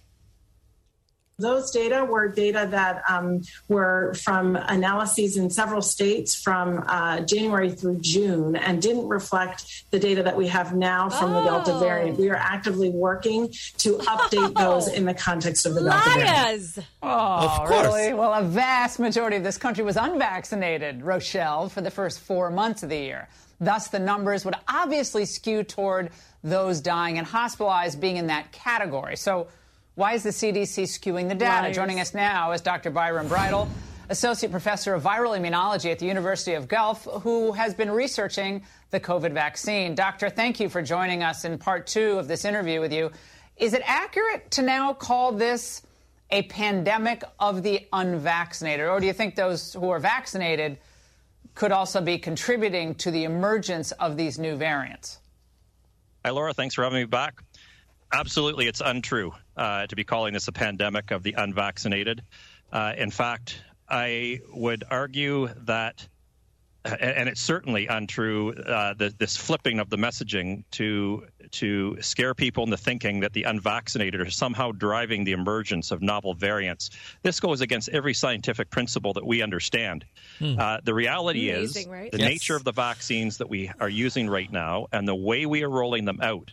Those data were data that um, were from analyses in several states from uh, January through June and didn't reflect the data that we have now from the Delta
Oh.
variant. We are actively working to update *laughs* those in the context of the Delta variant.
Liars!
Oh,
Of course.
really? Well, a vast majority of this country was unvaccinated, Rochelle, for the first four months of the year. Thus, the numbers would obviously skew toward those dying and hospitalized being in that category. So, why is the CDC skewing the data?
Liars.
Joining us now is Dr. Byron Bridle, Associate Professor of Viral Immunology at the University of Guelph, who has been researching the COVID vaccine. Doctor, thank you for joining us in part two of this interview with you. Is it accurate to now call this a pandemic of the unvaccinated? Or do you think those who are vaccinated could also be contributing to the emergence of these new variants?
Hi, Laura. Thanks for having me back. Absolutely, it's untrue uh, to be calling this a pandemic of the unvaccinated. Uh, in fact, I would argue that, and- and it's certainly untrue, uh, the, this flipping of the messaging to to scare people into thinking that the unvaccinated are somehow driving the emergence of novel variants. This goes against every scientific principle that we understand. Uh, the reality
Amazing,
is
right?
the
Yes.
nature of the vaccines that we are using right now and the way we are rolling them out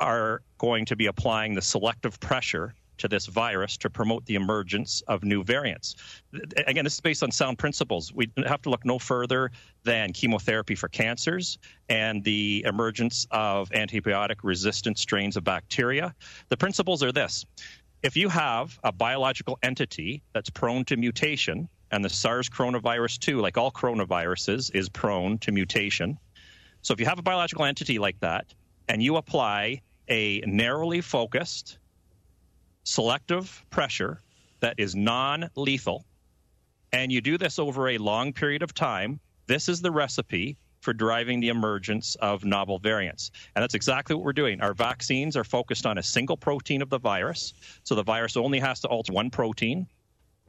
are going to be applying the selective pressure to this virus to promote the emergence of new variants. Again, this is based on sound principles. We have to look no further than chemotherapy for cancers and the emergence of antibiotic resistant strains of bacteria. The principles are this if you have a biological entity that's prone to mutation, and the SARS coronavirus 2, like all coronaviruses, is prone to mutation. So if you have a biological entity like that, and you apply a narrowly focused, selective pressure that is non lethal, and you do this over a long period of time, this is the recipe for driving the emergence of novel variants. And that's exactly what we're doing. Our vaccines are focused on a single protein of the virus. So the virus only has to alter one protein.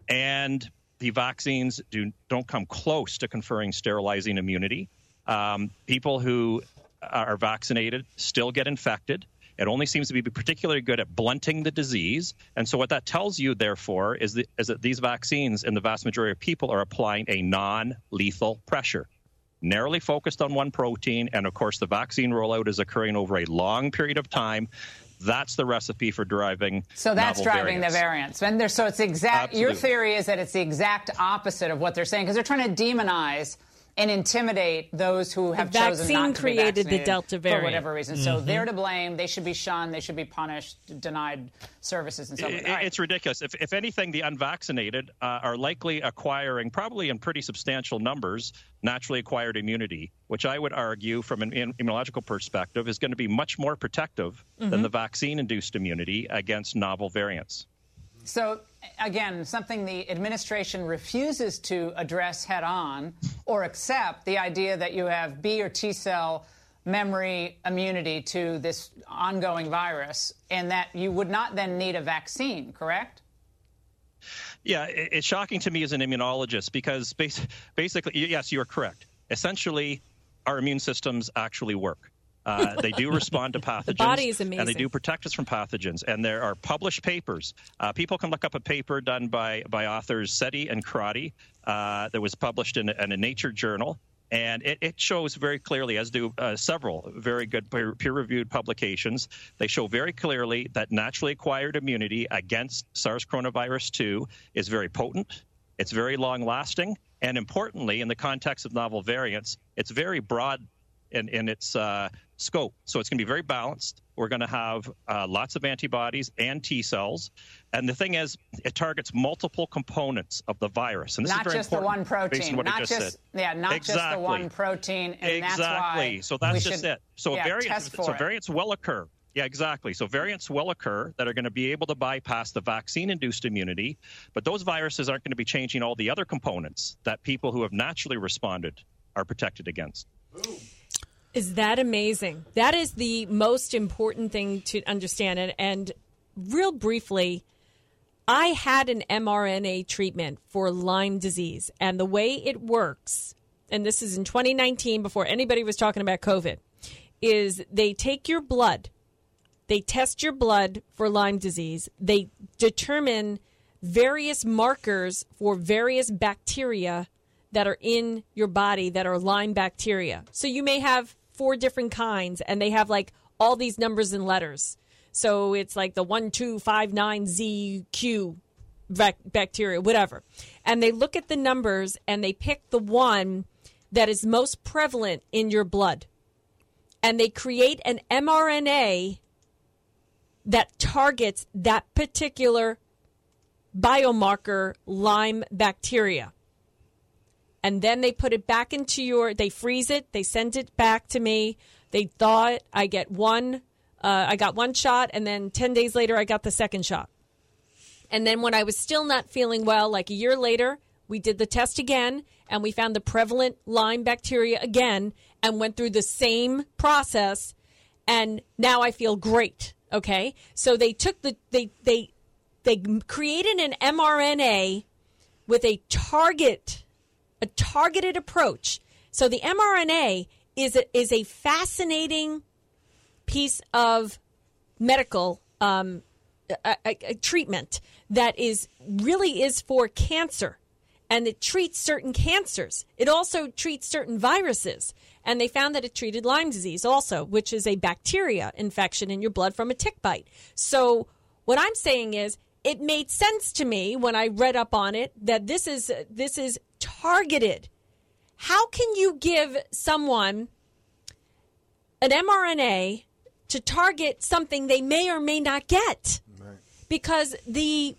And the vaccines do, don't come close to conferring sterilizing immunity. Um, people who are vaccinated still get infected. It only seems to be particularly good at blunting the disease. And so, what that tells you, therefore, is that, is that these vaccines, in the vast majority of people, are applying a non lethal pressure, narrowly focused on one protein. And of course, the vaccine rollout is occurring over a long period of time. That's the recipe for driving.
So that's driving
variants.
the variants. And so it's exact. Your theory is that it's the exact opposite of what they're saying because they're trying to demonize and intimidate those who have chosen
vaccine
not to be
created the Delta variant.
for whatever reason. So
Mhm.
they're to blame. They should be shunned. They should be punished, denied services, and so on.
It-
All right.
It's ridiculous. If, if anything, the unvaccinated uh, are likely acquiring, probably in pretty substantial numbers, naturally acquired immunity, which I would argue, from an immunological perspective, is going to be much more protective than
Mhm.
the vaccine induced immunity against novel variants.
So, again, something the administration refuses to address head on or accept the idea that you have B or T cell memory immunity to this ongoing virus and that you would not then need a vaccine, correct?
Yeah, it's shocking to me as an immunologist because basically, yes, you are correct. Essentially, our immune systems actually work. Uh, they do respond to *laughs* pathogens,
body is
and they do protect us from pathogens. And there are published papers. Uh, people can look up a paper done by by authors Sette and Crotty uh, that was published in, a- in a Nature journal, and it, it shows very clearly, as do uh, several very good peer reviewed publications. They show very clearly that naturally acquired immunity against SARS coronavirus 2 is very potent, it's very long lasting, and importantly, in the context of novel variants, it's very broad in, in its uh, scope. So it's going to be very balanced. We're going to have uh, lots of antibodies and T cells. And the thing is, it targets multiple components of the virus. And this
not
is very
just the
important
one
based on
protein,
what
not
just,
just
said.
yeah, not just the one protein, and
exactly.
that's why
so that's just
should,
it. So
yeah,
variants,
test for
so
it.
variants will occur. Yeah, exactly. So variants will occur that are going to be able to bypass the vaccine-induced immunity, but those viruses aren't going to be changing all the other components that people who have naturally responded are protected against.
Is that amazing? That is the most important thing to understand. And, and real briefly, I had an mRNA treatment for Lyme disease, and the way it works, and this is in 2019 before anybody was talking about COVID, is they take your blood, they test your blood for Lyme disease, they determine various markers for various bacteria that are in your body that are Lyme bacteria. So you may have four different kinds and they have like all these numbers and letters. So it's like the 1259ZQ bac- bacteria, whatever. And they look at the numbers and they pick the one that is most prevalent in your blood. And they create an mRNA that targets that particular biomarker Lyme bacteria. And then they put it back into your, they freeze it, they send it back to me. They thought I get one, uh, I got one shot, and then 10 days later, I got the second shot. And then when I was still not feeling well, like a year later, we did the test again and we found the prevalent Lyme bacteria again and went through the same process. And now I feel great. Okay. So they took the, they, they, they created an mRNA with a target, a targeted approach. So the mRNA is a, is a fascinating piece of medical um, a, a, treatment that is really is for cancer and it treats certain cancers. It also treats certain viruses. And they found that it treated Lyme disease also, which is a bacteria infection in your blood from a tick bite. So what I'm saying is it made sense to me when I read up on it that this is this is targeted. How can you give someone an mRNA to target something they may or may not get? Because the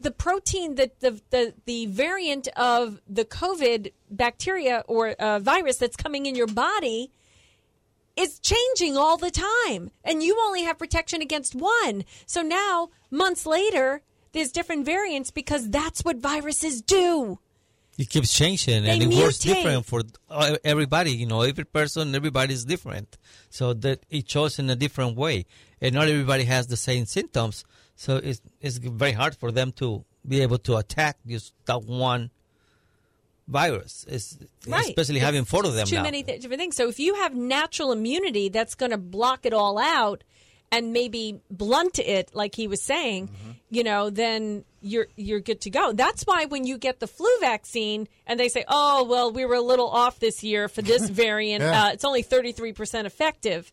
the protein that the, the the variant of the COVID bacteria or uh, virus that's coming in your body is changing all the time, and you only have protection against one. So now, months later, there's different variants because that's what viruses do.
It keeps changing
They
and it works different for uh, everybody. You know, every person, everybody is different. So that it shows in a different way. And not everybody has the same symptoms. So it's, it's very hard for them to be able to attack just that one virus. It's,
Right.
Especially having four of them
Too
now.
many th- different things. So if you have natural immunity, that's going to block it all out and maybe blunt it, like he was saying.
Mm-hmm.
You know, then you're you're good to go. That's why when you get the flu vaccine and they say, "Oh, well, we were a little off this year for this *laughs* variant.
Yeah.
uh, it's only thirty three percent effective."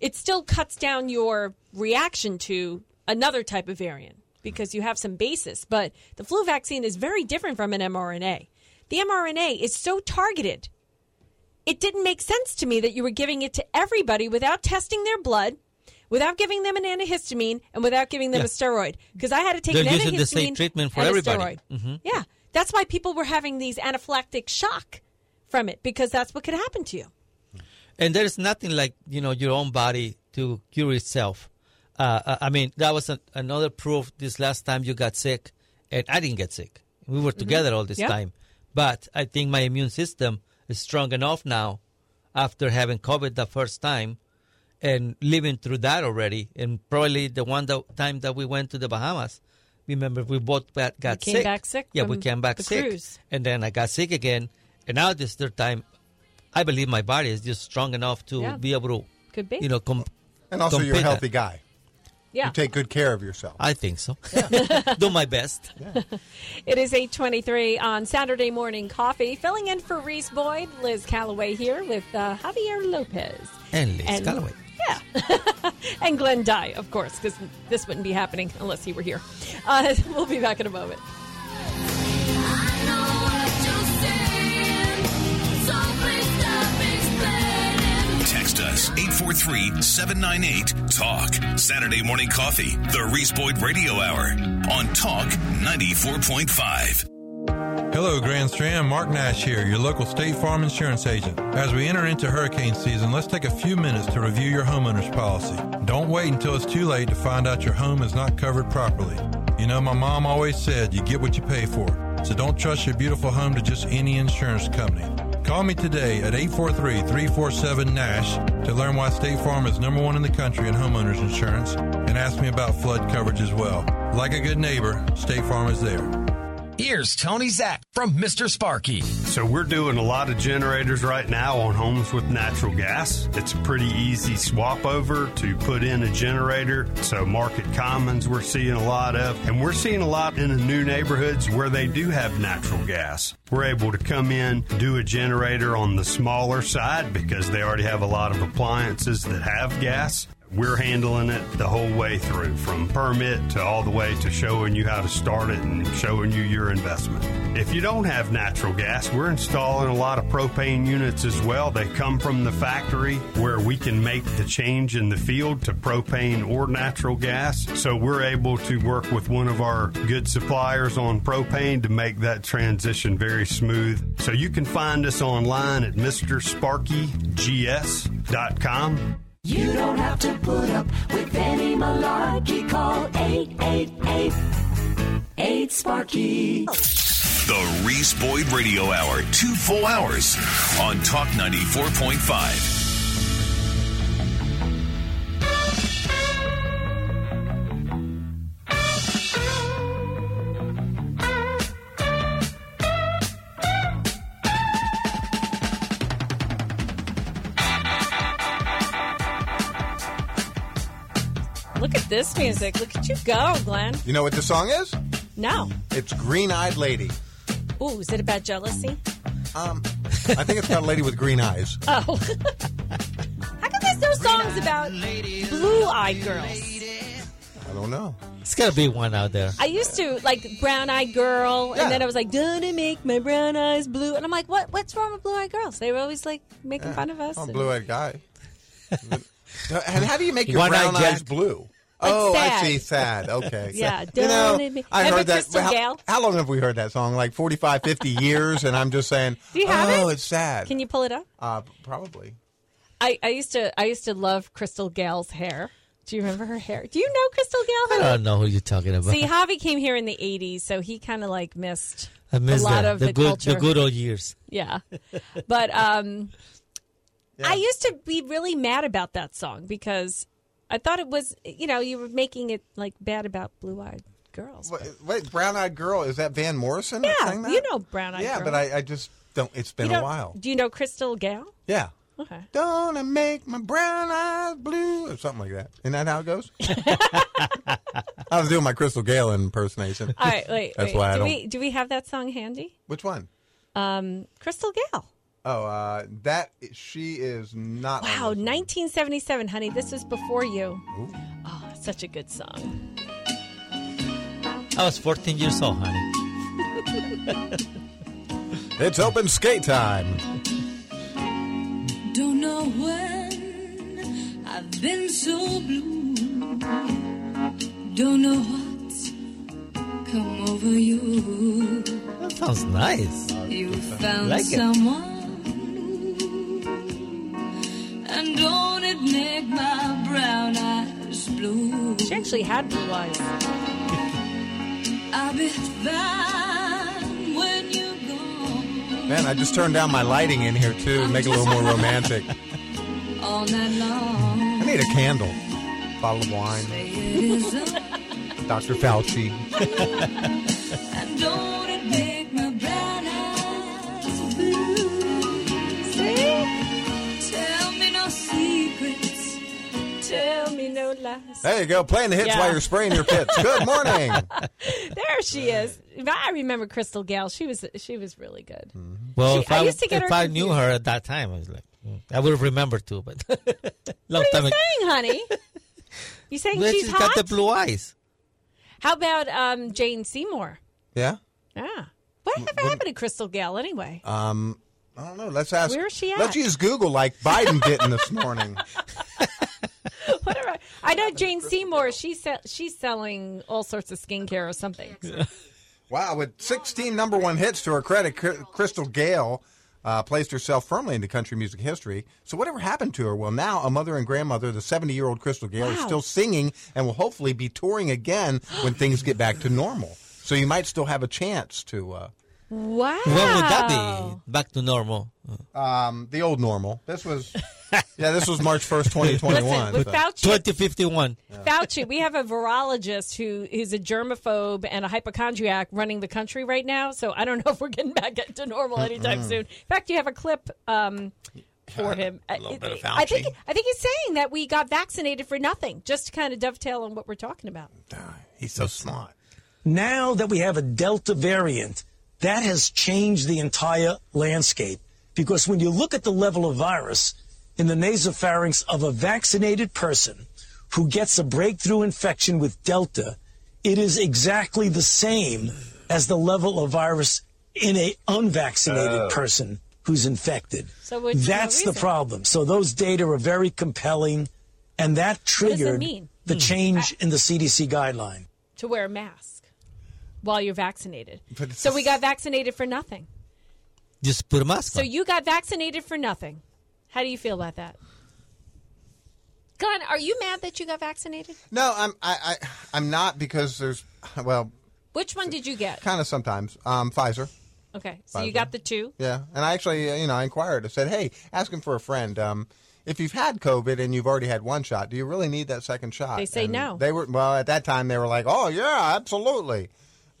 It still cuts down your reaction to another type of variant because you have some basis. But the flu vaccine is very different from an mRNA. The mRNA is so targeted. It didn't make sense to me that you were giving it to everybody without testing their blood, without giving them an antihistamine, and without giving them
Yeah.
a steroid. Because I had to take
They're
an
using
antihistamine
the same treatment for everybody.
steroid.
Mhm.
Yeah, that's why people were having these anaphylactic shock from it because that's what could happen to you.
And there's nothing like you know your own body to cure itself. Uh, uh, I mean, that was another proof. This last time you got sick, and I didn't get sick. We were together all this
Yep.
time, but I think my immune system is strong enough now, after having COVID the first time, and living through that already. And probably the one that, time that we went to the Bahamas, remember we both got, got
came
sick.
back sick
Yeah, we came back
the
sick,
cruise.
and then I got sick again. And now this third time, I believe my body is just strong enough to
Yeah.
be able to,
Could be.
you know, com-
And also, you're a healthy
that.
guy.
Yeah.
You take good care of yourself.
I think so. *laughs* Do my best.
It is 823 on Saturday Morning Coffee. Filling in for Reese Boyd, Liz Calloway here with uh, Javier Lopez.
And Liz Calloway.
Yeah. *laughs* and Glenn Dye, of course, because this wouldn't be happening unless he were here. Uh, *laughs* we'll be back in a moment.
Text us 843 798 TALK. Saturday morning coffee, the Reese Boyd Radio Hour on Talk 94.5.
Hello, Grand Strand. Mark Nash here, your local State Farm insurance agent. As we enter into hurricane season, let's take a few minutes to review your homeowner's policy. Don't wait until it's too late to find out your home is not covered properly. You know, my mom always said you get what you pay for, so don't trust your beautiful home to just any insurance company. Call me today at 843-347-NASH to learn why State Farm is number one in the country in homeowners insurance and ask me about flood coverage as well. Like a good neighbor, State Farm is there.
Here's Tony Zach from Mr. Sparky.
So we're doing a lot of generators right now on homes with natural gas. It's a pretty easy swap over to put in a generator. So market commons we're seeing a lot of, and we're seeing a lot in the new neighborhoods where they do have natural gas. We're able to come in, do a generator on the smaller side because they already have a lot of appliances that have gas. We're handling it the whole way through, from permit to all the way to showing you how to start it and showing you your investment. If you don't have natural gas, we're installing a lot of propane units as well. They come from the factory where we can make the change in the field to propane or natural gas. So we're able to work with one of our good suppliers on propane to make that transition very smooth. So you can find us online at MrSparkyGS.com.
You don't have to put up with any malarkey. Call 888 8 Sparky.
The Reese Boyd Radio Hour, two full hours on Talk 94.5.
this music. Look at you go, Glenn.
You know what the song is?
No.
It's Green Eyed Lady.
Ooh, is it about jealousy?
Um, I think it's about a lady with green eyes. *laughs*
Oh. How come there's no songs about blue-eyed girls?
I don't know.
It's got to be one out there.
I used to like brown-eyed girl,
Yeah.
and then I was like, "Gonna make my brown eyes blue," and I'm like, "What? What's wrong with blue-eyed girls?" They were always like making fun of us.
Oh,
and-
blue eyed guy. and *laughs* how do you make your
One-eyed
brown eyes
Jack.
blue?
Like
oh,
sad.
I see. Sad. Okay. *laughs*
Yeah,
You know,
don't it be-
I heard that. How, how long have we heard that song? Like 45, 50 *laughs* years, and I'm just saying,
Do you have
oh,
it?
it's sad.
Can you pull it up?
Uh, probably.
I, I used to I used to love Crystal Gayle's hair. Do you remember her hair? Do you know Crystal Gayle?
I don't know who you're talking about.
See, Javi came here in the '80s, so he kind of like missed
I miss
a lot
that.
of
the,
the,
good,
culture.
the good old years.
Yeah, but um, *laughs* I used to be really mad about that song because I thought it was, you know, you were making it like bad about blue-eyed girls.
Wait, wait Brown Eyed Girl, is that Van Morrison?
yeah,
that?
you know, brown-eyed.
Yeah,
girl.
but I, I just don't. It's been a while.
Do you know Crystal Gayle?
Yeah.
Okay.
Don't I make my brown eyes blue? Or something like that. Isn't that how it goes? *laughs* I was doing my Crystal Gayle impersonation.
All right, wait.
That's
wait.
why I
do
don't.
we do we have that song handy?
Which one?
Um, Crystal Gayle.
Oh, uh, that she is not.
Wow, 1977, honey. This was before you. Oh, such a good song.
I was 14 years old, honey. *laughs*
It's open skate time.
Don't know when I've been so blue. Don't know what's come over you.
That sounds nice.
You found
like it.
someone new. It my brown eyes blue?
She actually had blue eyes.
I'll be fine when you're gone
Man, I just turned down my lighting in here too, to make it a little more romantic.
all night long.
I need a candle, bottle of wine,
It is a-
Dr. Fauci. *laughs*
no.
There you go, playing the hits
Yeah.
while you're spraying your pits. Good *laughs* morning.
There she is. I remember Crystal Gayle. She was she was really good.
Well,
She-
if
I
I,
used to get
if
her
I knew her at that time, I was like, mm, I would have remembered too. But *laughs* long
What are you
ago.
saying, honey? *laughs* You saying
Well,
she's
she's
hot?
got the blue eyes.
How about um, Jane Seymour?
Yeah.
Yeah. Whatever happened to Crystal Gayle anyway?
Um, I don't know. Let's ask.
Where is she at?
Let's use Google like Biden didn't this morning. *laughs*
Whatever. I know Jane Seymour. She's se- she's selling all sorts of skincare or something.
Wow, with 16 number one hits to her credit, Crystal Gayle uh, placed herself firmly into country music history. So, whatever happened to her? Well, now a mother and grandmother, the 70 year old Crystal Gayle, is still singing and will hopefully be touring again when things get back to normal. So, you might still have a chance to uh,
Wow.
When would that be back to normal?
Um, the old normal. This was, yeah, this was March first, twenty twenty one.
Listen, with Fauci-
2051.
Fauci, we have a virologist who is a germaphobe and a hypochondriac running the country right now. So I don't know if we're getting back to normal anytime soon. In fact, you have a clip um, for him. A
little bit of
I think I think he's saying that we got vaccinated for nothing, just to kind of dovetail on what we're talking about.
He's so smart.
Now that we have a Delta variant, that has changed the entire landscape. Because when you look at the level of virus in the nasopharynx of a vaccinated person who gets a breakthrough infection with Delta, it is exactly the same as the level of virus in a unvaccinated
Oh.
person who's infected.
So which is no
That's the problem. So those data are very compelling, and that triggered
mean?
the
Hmm.
change in the CDC guideline.
To wear a mask while you're vaccinated. So we got vaccinated for nothing.
Just put a mask
So
on.
you got vaccinated for nothing. How do you feel about that? Glenn, are you mad that you got vaccinated?
No, I'm I, I I'm not because there's well,
Which one did you get?
kind of sometimes. Um, Pfizer.
Okay, so you got the two.
Yeah, and I actually, you know, I inquired. I said, "Hey, asking for a friend. Um, if you've had COVID and you've already had one shot, do you really need that second shot?"
They say
And
no.
They were well at that time. They were like, "Oh yeah, absolutely."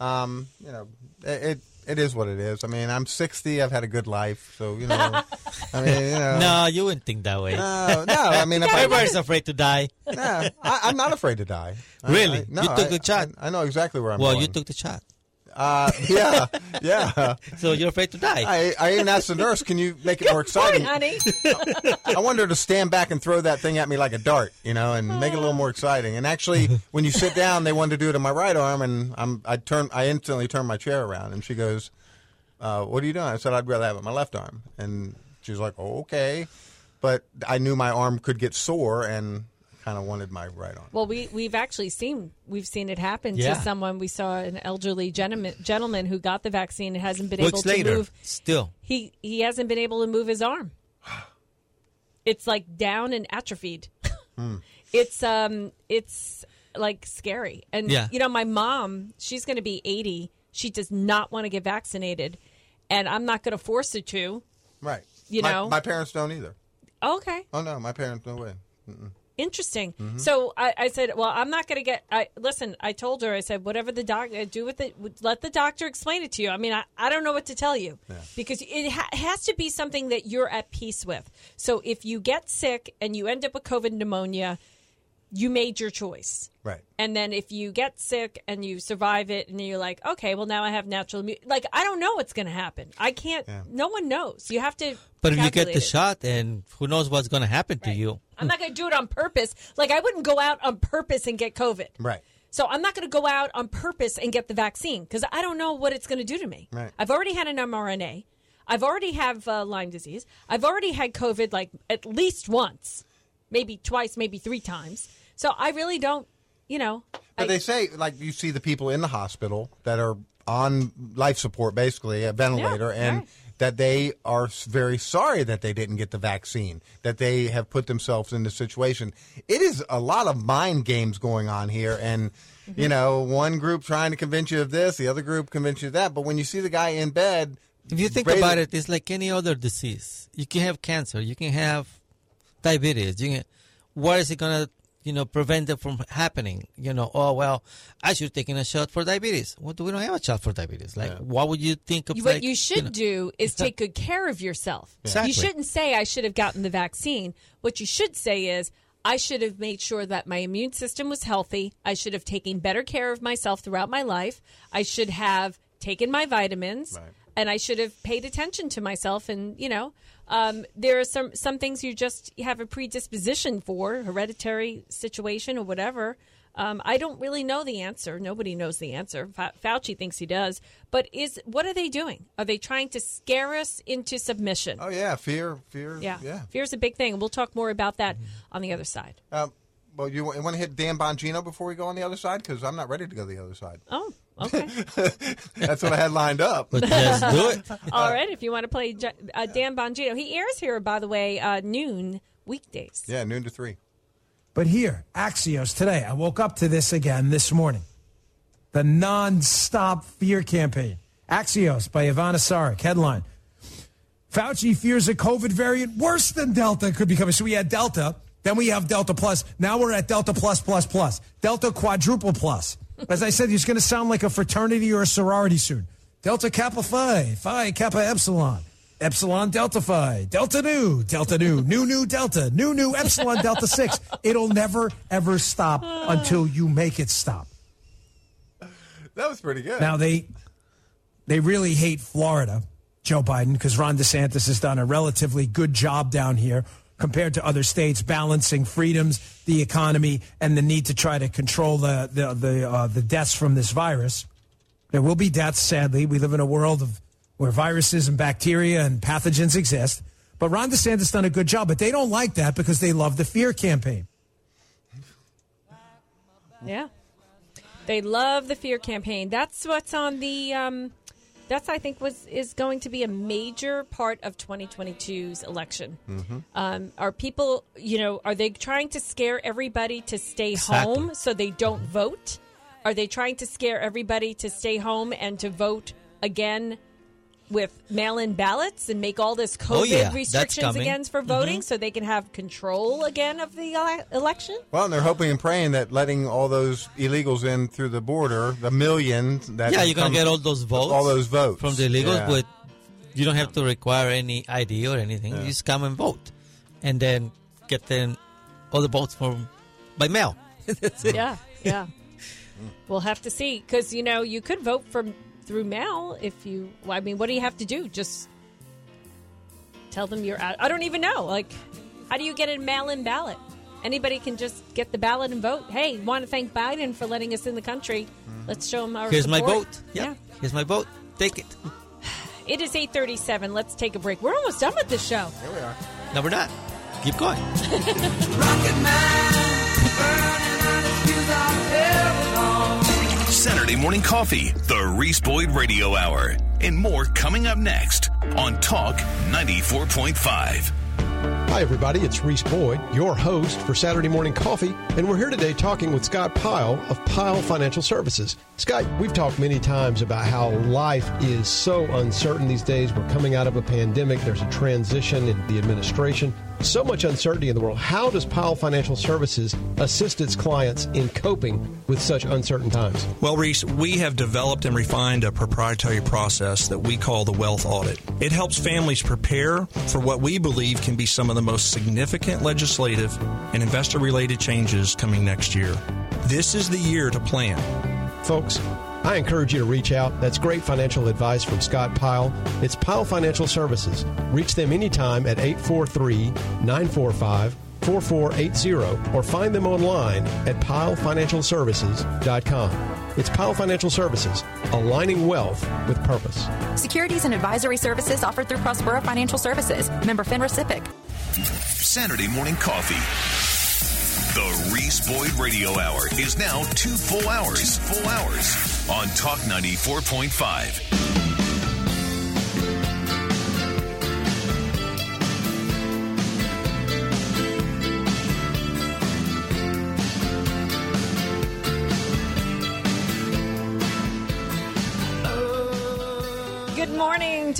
Um, you know, it, it it is what it is. I mean, I'm 60. I've had a good life, so you know. *laughs* I mean, you know.
no, you wouldn't think that way.
No, no. I mean, if I-
everybody's afraid to die.
No, I, I'm not afraid to die. I-
Really?
I- no,
You took
I-
the shot?
I, I know exactly where I'm
well,
going.
you took the shot.
Uh, *laughs* yeah, yeah.
So you're afraid to die.
I, I even asked the nurse, "Can you make it more exciting?"
honey. *laughs*
I wanted her to stand back and throw that thing at me like a dart, you know, and make it a little more exciting. And actually, *laughs* when you sit down, they wanted to do it in my right arm, and I'm I turn I instantly turn my chair around, and she goes, uh, "What are you doing?" I said, "I'd rather have it in my left arm," and she was like, "Oh, okay," but I knew my arm could get sore, and kind of wanted my right arm.
Well, we we've actually seen we've seen it happen
Yeah.
to someone. We saw an elderly gentleman gentleman who got the vaccine and hasn't been
Weeks
able
later,
to move.
still.
He he hasn't been able to move his arm. It's like down and atrophied. It's um it's like scary. And
Yeah.
you know, my mom, she's going to be 80. She does not want to get vaccinated, and I'm not going to force her to.
Right.
You
My-
know?
my parents don't either.
Okay.
Oh no, my parents no way. Mm-mm.
Interesting.
Mhm.
So I, I said, well, I'm not going to get. I listen. I told her. I said, whatever the doctor do with it, let the doctor explain it to you. I mean, I, I don't know what to tell you because it ha- has to be something that you're at peace with. So if you get sick and you end up with COVID pneumonia, you made your choice.
Right.
And then if you get sick and you survive it, and you're like, okay, well now I have natural immunity. Like I don't know what's going to happen. I can't. No one knows. You have to.
But if you get the
it.
shot, and who knows what's going to happen to you?
I'm not going to do it on purpose. Like I wouldn't go out on purpose and get COVID.
Right.
So I'm not going to go out on purpose and get the vaccine because I don't know what it's going to do to me.
Right.
I've already had an mRNA. I've already have uh, Lyme disease. I've already had COVID like at least once, maybe twice, maybe three times. So I really don't, you know.
But they say, like, you see the people in the hospital that are on life support, basically, a ventilator,
Yeah,
and
right.
that they are very sorry that they didn't get the vaccine, that they have put themselves in this situation. It is a lot of mind games going on here, and, you mm-hmm. know, one group trying to convince you of this, the other group convince you of that. But when you see the guy in bed,
If you think about it, it's like any other disease. You can have cancer. You can have diabetes. You can. What is it gonna, you know, prevent it from happening? You know, oh well, I should have taken a shot for diabetes. What well, do we don't have a shot for diabetes. Like, what would you think of?
You- what
like,
you should
know-
do is take good care of yourself.
Exactly.
You shouldn't say I should have gotten the vaccine. What you should say is I should have made sure that my immune system was healthy. I should have taken better care of myself throughout my life. I should have taken my vitamins. And I should have paid attention to myself, and you know, um, there are some some things you just have a predisposition for, hereditary situation or whatever. Um, I don't really know the answer. Nobody knows the answer. Fa- Fauci thinks he does. But is what are they doing? Are they trying to scare us into submission?
oh, yeah, fear, fear.
yeah.
Yeah.
Fear's a big thing. We'll talk more about that on the other side.
Um, well, you, want to hit Dan Bongino before we go on the other side? Because I'm not ready to go the other side.
Oh, okay. *laughs*
That's what I had lined up. *laughs*
All right. If you want to play J- uh, Dan Bongino, he airs here, by the way, uh, noon weekdays.
Yeah, noon to three.
But here, Axios today, I woke up to this again this morning. The non-stop fear campaign. Axios by Ivana Saric. Headline Fauci fears a COVID variant worse than Delta could be coming. So we had Delta, then we have Delta Plus. Now we're at Delta Plus Plus Plus. Delta Quadruple Plus. As I said, it's going to sound like a fraternity or a sorority soon. Delta Kappa Phi, Phi Kappa Epsilon. Epsilon Delta Phi, Delta Nu, Delta Nu, Nu Nu Delta, Nu Nu Epsilon Delta 6. It'll never, ever stop until you make it stop.
That was pretty good.
Now, they, they really hate Florida, Joe Biden, because Ron DeSantis has done a relatively good job down here compared to other states, balancing freedoms, the economy, and the need to try to control the, the, the, uh, the deaths from this virus. There will be deaths, sadly. We live in a world of where viruses and bacteria and pathogens exist. But Ron DeSantis done a good job, but they don't like that because they love the fear campaign.
Yeah. They love the fear campaign. That's what's on the um that's I think was is going to be a major part of 2022's election.
Mm-hmm.
Um, are people, you know, are they trying to scare everybody to stay
Exactly.
home so they don't vote? Are they trying to scare everybody to stay home and to vote again with mail-in ballots and make all this COVID
Oh, yeah,
restrictions
coming.
again for voting
Mhm.
so they can have control again of the ele- election?
Well, and they're hoping and praying that letting all those illegals in through the border, the millions that
yeah, you're gonna get all those votes,
all those votes
from the illegals,
Yeah.
but you don't have to require any ID or anything. You just come and vote, and then get them all the votes from by mail. *laughs* That's it.
Yeah, yeah. we'll have to see because you know you could vote from through mail if you. well, I mean, what do you have to do? Just tell them you're out. I don't even know. Like, how do you get a mail-in ballot? Anybody can just get the ballot and vote. Hey, want to thank Biden for letting us in the country. Mm-hmm. Let's show him our.
Here's my
support.
vote. Yeah. Here's my vote. Take it. *sighs*
It is eight thirty-seven. Let's take a break. We're almost done with this show.
Here we are.
No, we're not. Keep going. *laughs*
Saturday morning coffee, the Reese Boyd Radio Hour, and more coming up next on Talk 94.5.
Hi, everybody. It's Reese Boyd, your host for Saturday Morning Coffee, and we're here today talking with Scott Pyle of Pyle Financial Services. Scott, we've talked many times about how life is so uncertain these days. We're coming out of a pandemic, there's a transition in the administration, so much uncertainty in the world. How does Pyle Financial Services assist its clients in coping with such uncertain times?
Well, Reese, we have developed and refined a proprietary process that we call the wealth audit. It helps families prepare for what we believe can be some of the most significant legislative and investor related changes coming next year. This is the year to plan.
Folks, I encourage you to reach out. That's great financial advice from Scott Pyle. It's Pyle Financial Services. Reach them anytime at 843 945 4480 or find them online at pylefinancialservices.com. It's Pyle Financial Services, aligning wealth with purpose.
Securities and advisory services offered through Prospera Financial Services. Member FINRA SIPC.
Saturday morning coffee. The Reese Boyd Radio Hour is now two full hours. Full hours on Talk 94.5.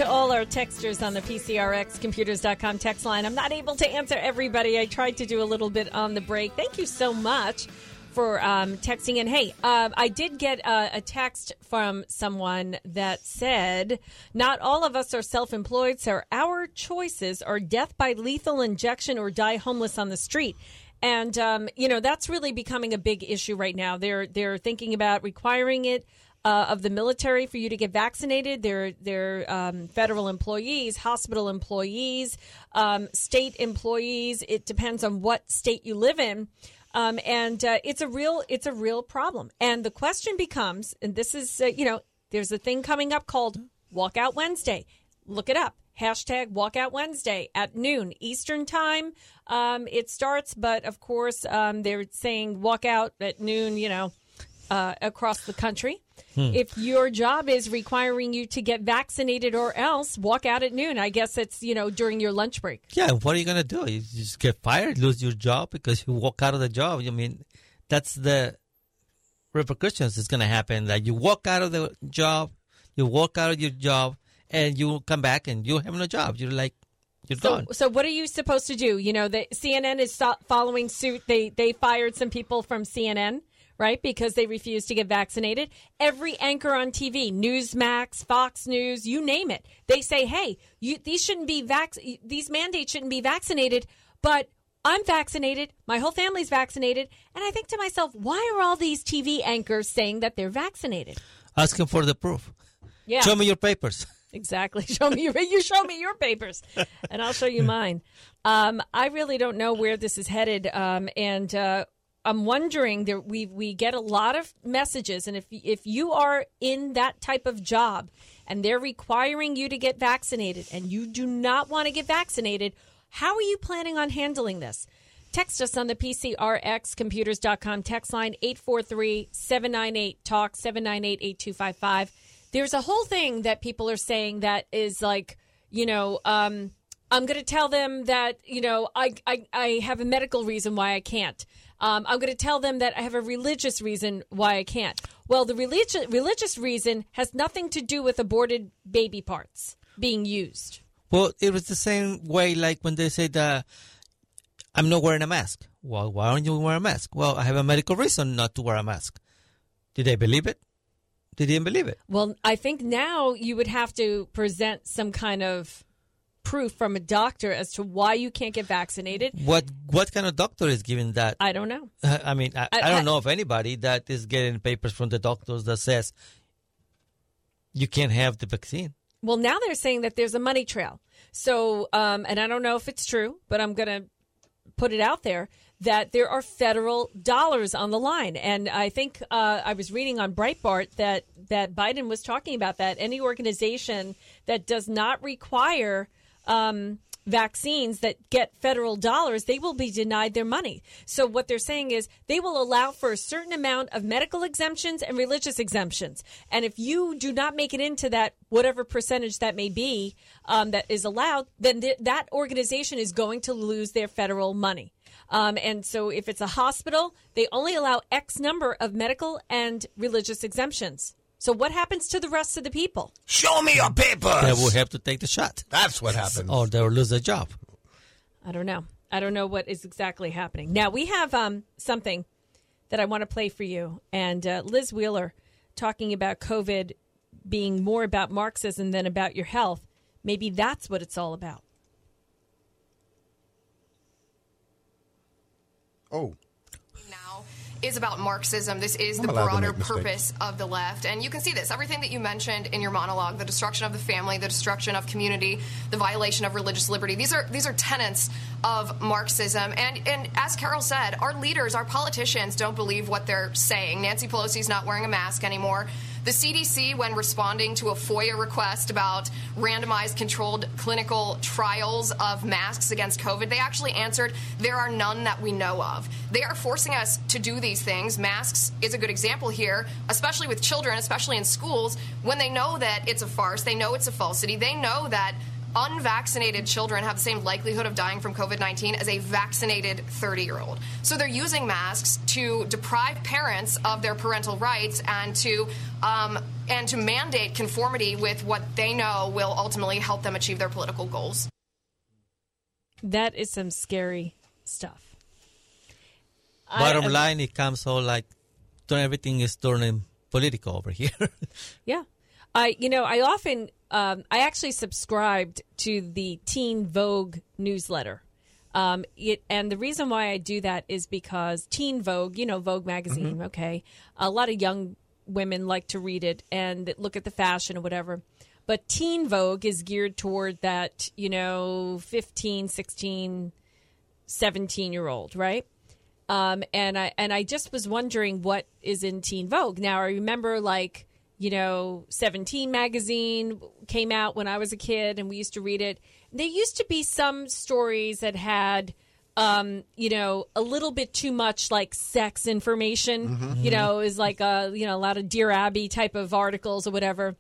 to all our texters on the PCRXcomputers.com text line. I'm not able to answer everybody. I tried to do a little bit on the break. Thank you so much for um, texting in. Hey, uh, I did get a, a text from someone that said, Not all of us are self employed, so our choices are death by lethal injection or die homeless on the street. And um, you know that's really becoming a big issue right now. They're they're thinking about requiring it uh, of the military for you to get vaccinated. They're they're um, federal employees, hospital employees, um, state employees. It depends on what state you live in. Um, and uh, it's a real it's a real problem. And the question becomes, and this is uh, you know, there's a thing coming up called Walkout Wednesday. Look it up. Hashtag Walkout Wednesday at noon Eastern Time. Um, it starts, but of course um, they're saying walkout at noon. You know, uh, across the country.
Hmm.
If your job is requiring you to get vaccinated or else, walk out at noon. I guess it's you know during your lunch break.
Yeah, what are you gonna do? You just get fired, lose your job because you walk out of the job. I mean, that's the repercussions that's gonna happen. That you walk out of the job, You walk out of your job and you come back and you have no job. You're like, you're
So,
gone.
so what are you supposed to do? You know, the CNN is following suit. They they fired some people from CNN, right, because they refuse to get vaccinated. Every anchor on TV, Newsmax, Fox News, you name it, they say, "Hey, you these shouldn't be vac- these mandates shouldn't be vaccinated." But I'm vaccinated. My whole family's vaccinated, and I think to myself, why are all these TV anchors saying that they're vaccinated?
Asking for the proof.
Yeah.
Show me your papers.
Exactly. *laughs* Show me your you show me your papers, and I'll show you *laughs* mine. Um, I really don't know where this is headed, um, and uh, I'm wondering. that we we get a lot of messages, and if if you are in that type of job, and they're requiring you to get vaccinated, and you do not want to get vaccinated, how are you planning on handling this? Text us on the PCRXcomputers.com text line 843 798 TALK 798 8255. There's a whole thing that people are saying that is like, you know, um, I'm going to tell them that, you know, I, I, I have a medical reason why I can't. Um, I'm going to tell them that I have a religious reason why I can't. Well, the religious religious reason has nothing to do with aborted baby parts being used.
Well, it was the same way like when they said, uh, I'm not wearing a mask. Well, why don't you wear a mask? Well, I have a medical reason not to wear a mask. Did they believe it? They didn't believe it.
Well, I think now you would have to present some kind of proof from a doctor as to why you can't get vaccinated.
What what kind of doctor is giving that?
I don't know. *laughs*
I mean, I,
I-
I, don't know of anybody that is getting papers from the doctors that says you can't have the vaccine.
Well, now they're saying that there's a money trail. So, um, and I don't know if it's true, but I'm going to put it out there that there are federal dollars on the line. And I think uh, I was reading on Breitbart that that Biden was talking about that any organization that does not require um, vaccines that get federal dollars, they will be denied their money. So what they're saying is they will allow for a certain amount of medical exemptions and religious exemptions. And if you do not make it into that, whatever percentage that may be um, that is allowed, then th- that organization is going to lose their federal money. Um, and so if it's a hospital, they only allow X number of medical and religious exemptions. So what happens to the rest of the people?
Show me your papers.
They will have to take the shot.
That's what happens.
Or they will lose their job.
I don't know. I don't know what is exactly happening. Now we have um, something that I want to play for you, and uh, Liz Wheeler talking about COVID being more about Marxism than about your health. Maybe that's what it's all about.
Oh.
Is about Marxism. This is
I'm
the broader purpose of the left. And you can see this. Everything that you mentioned in your monologue, the destruction of the family, the destruction of community, the violation of religious liberty. These are these are tenets of Marxism. And and as Carol said, our leaders, our politicians don't believe what they're saying. Nancy Pelosi's not wearing a mask anymore. The CDC, when responding to a FOIA request about randomized controlled clinical trials of masks against COVID, they actually answered there are none that we know of. They are forcing us to do these things. Masks is a good example here, especially with children, especially in schools, when they know that it's a farce, they know it's a falsity, they know that unvaccinated children have the same likelihood of dying from COVID 19 as a vaccinated 30 year old. So they're using masks to deprive parents of their parental rights and to um, and to mandate conformity with what they know will ultimately help them achieve their political goals.
That is some scary stuff.
Bottom
I-
line, it comes all like turn everything is turning political over here. *laughs*
Yeah. I, you know, I often, um, I actually subscribed to the Teen Vogue newsletter. Um, it, and the reason why I do that is because Teen Vogue, you know, Vogue magazine, okay, a lot of young women like to read it and look at the fashion or whatever. But Teen Vogue is geared toward that, you know, 15, 16, 17 year old, right? Um, and I and I just was wondering what is in Teen Vogue. Now I remember like you know, 17 magazine came out when I was a kid and we used to read it. There used to be some stories that had, um, you know, a little bit too much like sex information.
Mhm.
You know, is like a, you know, a lot of Dear Abby type of articles or whatever.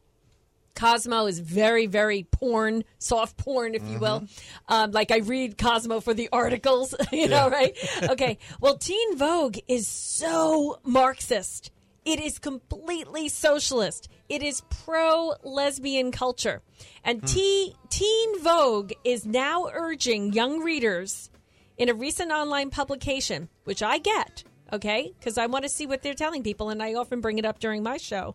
Cosmo is very, very porn, soft porn, if you will. Um, like I read Cosmo for the articles, *laughs* you know, right? Okay. Well, Teen Vogue is so Marxist. It is completely socialist. It is pro lesbian culture. And hmm. T- Teen Vogue is now urging young readers in a recent online publication, which I get, okay, because I want to see what they're telling people, and I often bring it up during my show,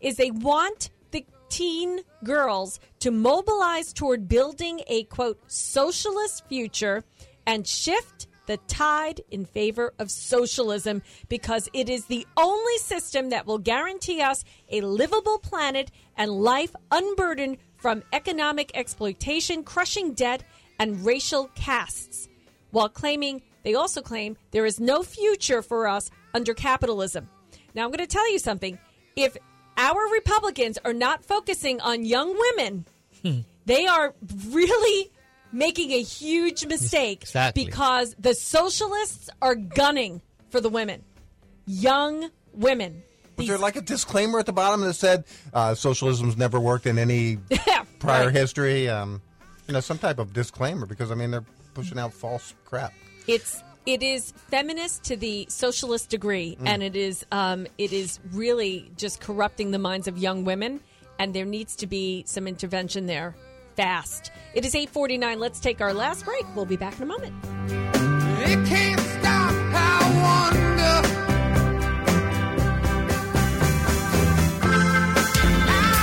is they want the teen girls to mobilize toward building a quote socialist future and shift the tide in favor of socialism because it is the only system that will guarantee us a livable planet and life unburdened from economic exploitation, crushing debt, and racial castes. While claiming, they also claim there is no future for us under capitalism. Now, I'm going to tell you something. If our Republicans are not focusing on young women, hmm. they are really making a huge mistake
Exactly.
because the socialists are gunning for the women, young women.
Was there like a disclaimer at the bottom that said uh, socialism's never worked in any *laughs* prior
right.
history? Um, you know, some type of disclaimer because I mean they're pushing out false crap.
It's it is feminist to the socialist degree,
Mm.
and it is um, it is really just corrupting the minds of young women, and there needs to be some intervention there fast. It is eight forty nine. Let's take our last break. We'll be back in a moment.
It can't stop, I wonder.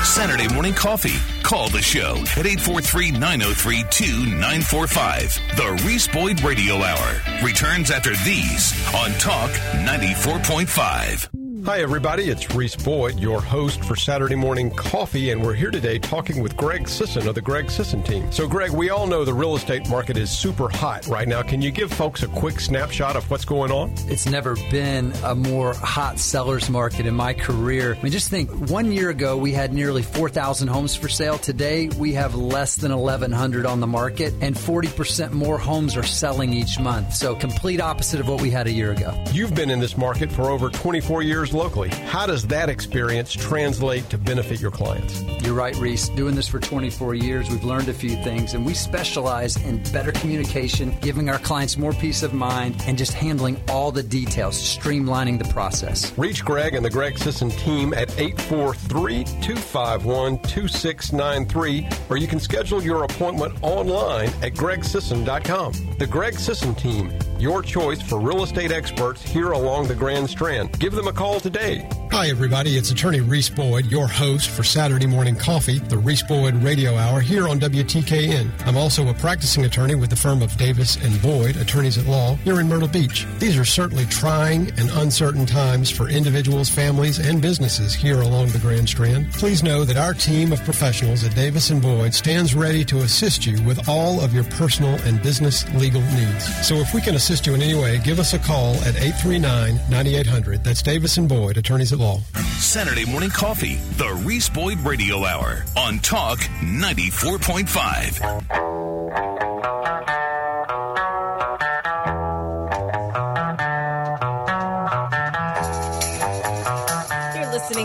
Saturday morning coffee. Call the show at 843 903 2945. The Reese Boyd Radio Hour returns after these on Talk 94.5.
Hi, everybody. It's Reese Boyd, your host for Saturday Morning Coffee, and we're here today talking with Greg Sisson of the Greg Sisson team. So, Greg, we all know the real estate market is super hot right now. Can you give folks a quick snapshot of what's going on?
It's never been a more hot seller's market in my career. I mean, just think one year ago we had nearly 4,000 homes for sale. Today we have less than 1,100 on the market, and 40% more homes are selling each month. So, complete opposite of what we had a year ago.
You've been in this market for over 24 years locally. How does that experience translate to benefit your clients?
You're right, Reese. Doing this for 24 years, we've learned a few things, and we specialize in better communication, giving our clients more peace of mind, and just handling all the details, streamlining the process.
Reach Greg and the Greg Sisson team at 843 251 2693, or you can schedule your appointment online at gregsisson.com. The Greg Sisson team, your choice for real estate experts here along the Grand Strand. Give them a call today.
Hi, everybody. It's attorney Reese Boyd, your host for Saturday Morning Coffee, the Reese Boyd Radio Hour here on WTKN. I'm also a practicing attorney with the firm of Davis and Boyd, attorneys at law, here in Myrtle Beach. These are certainly trying and uncertain times for individuals, families, and businesses here along the Grand Strand. Please know that our team of professionals at Davis and Boyd stands ready to assist you with all of your personal and business legal needs. So if we can assist you in any way, give us a call at 839 9800. That's Davis and Boyd, attorneys at law.
Saturday morning coffee. The Reese Boyd Radio Hour on Talk 94.5.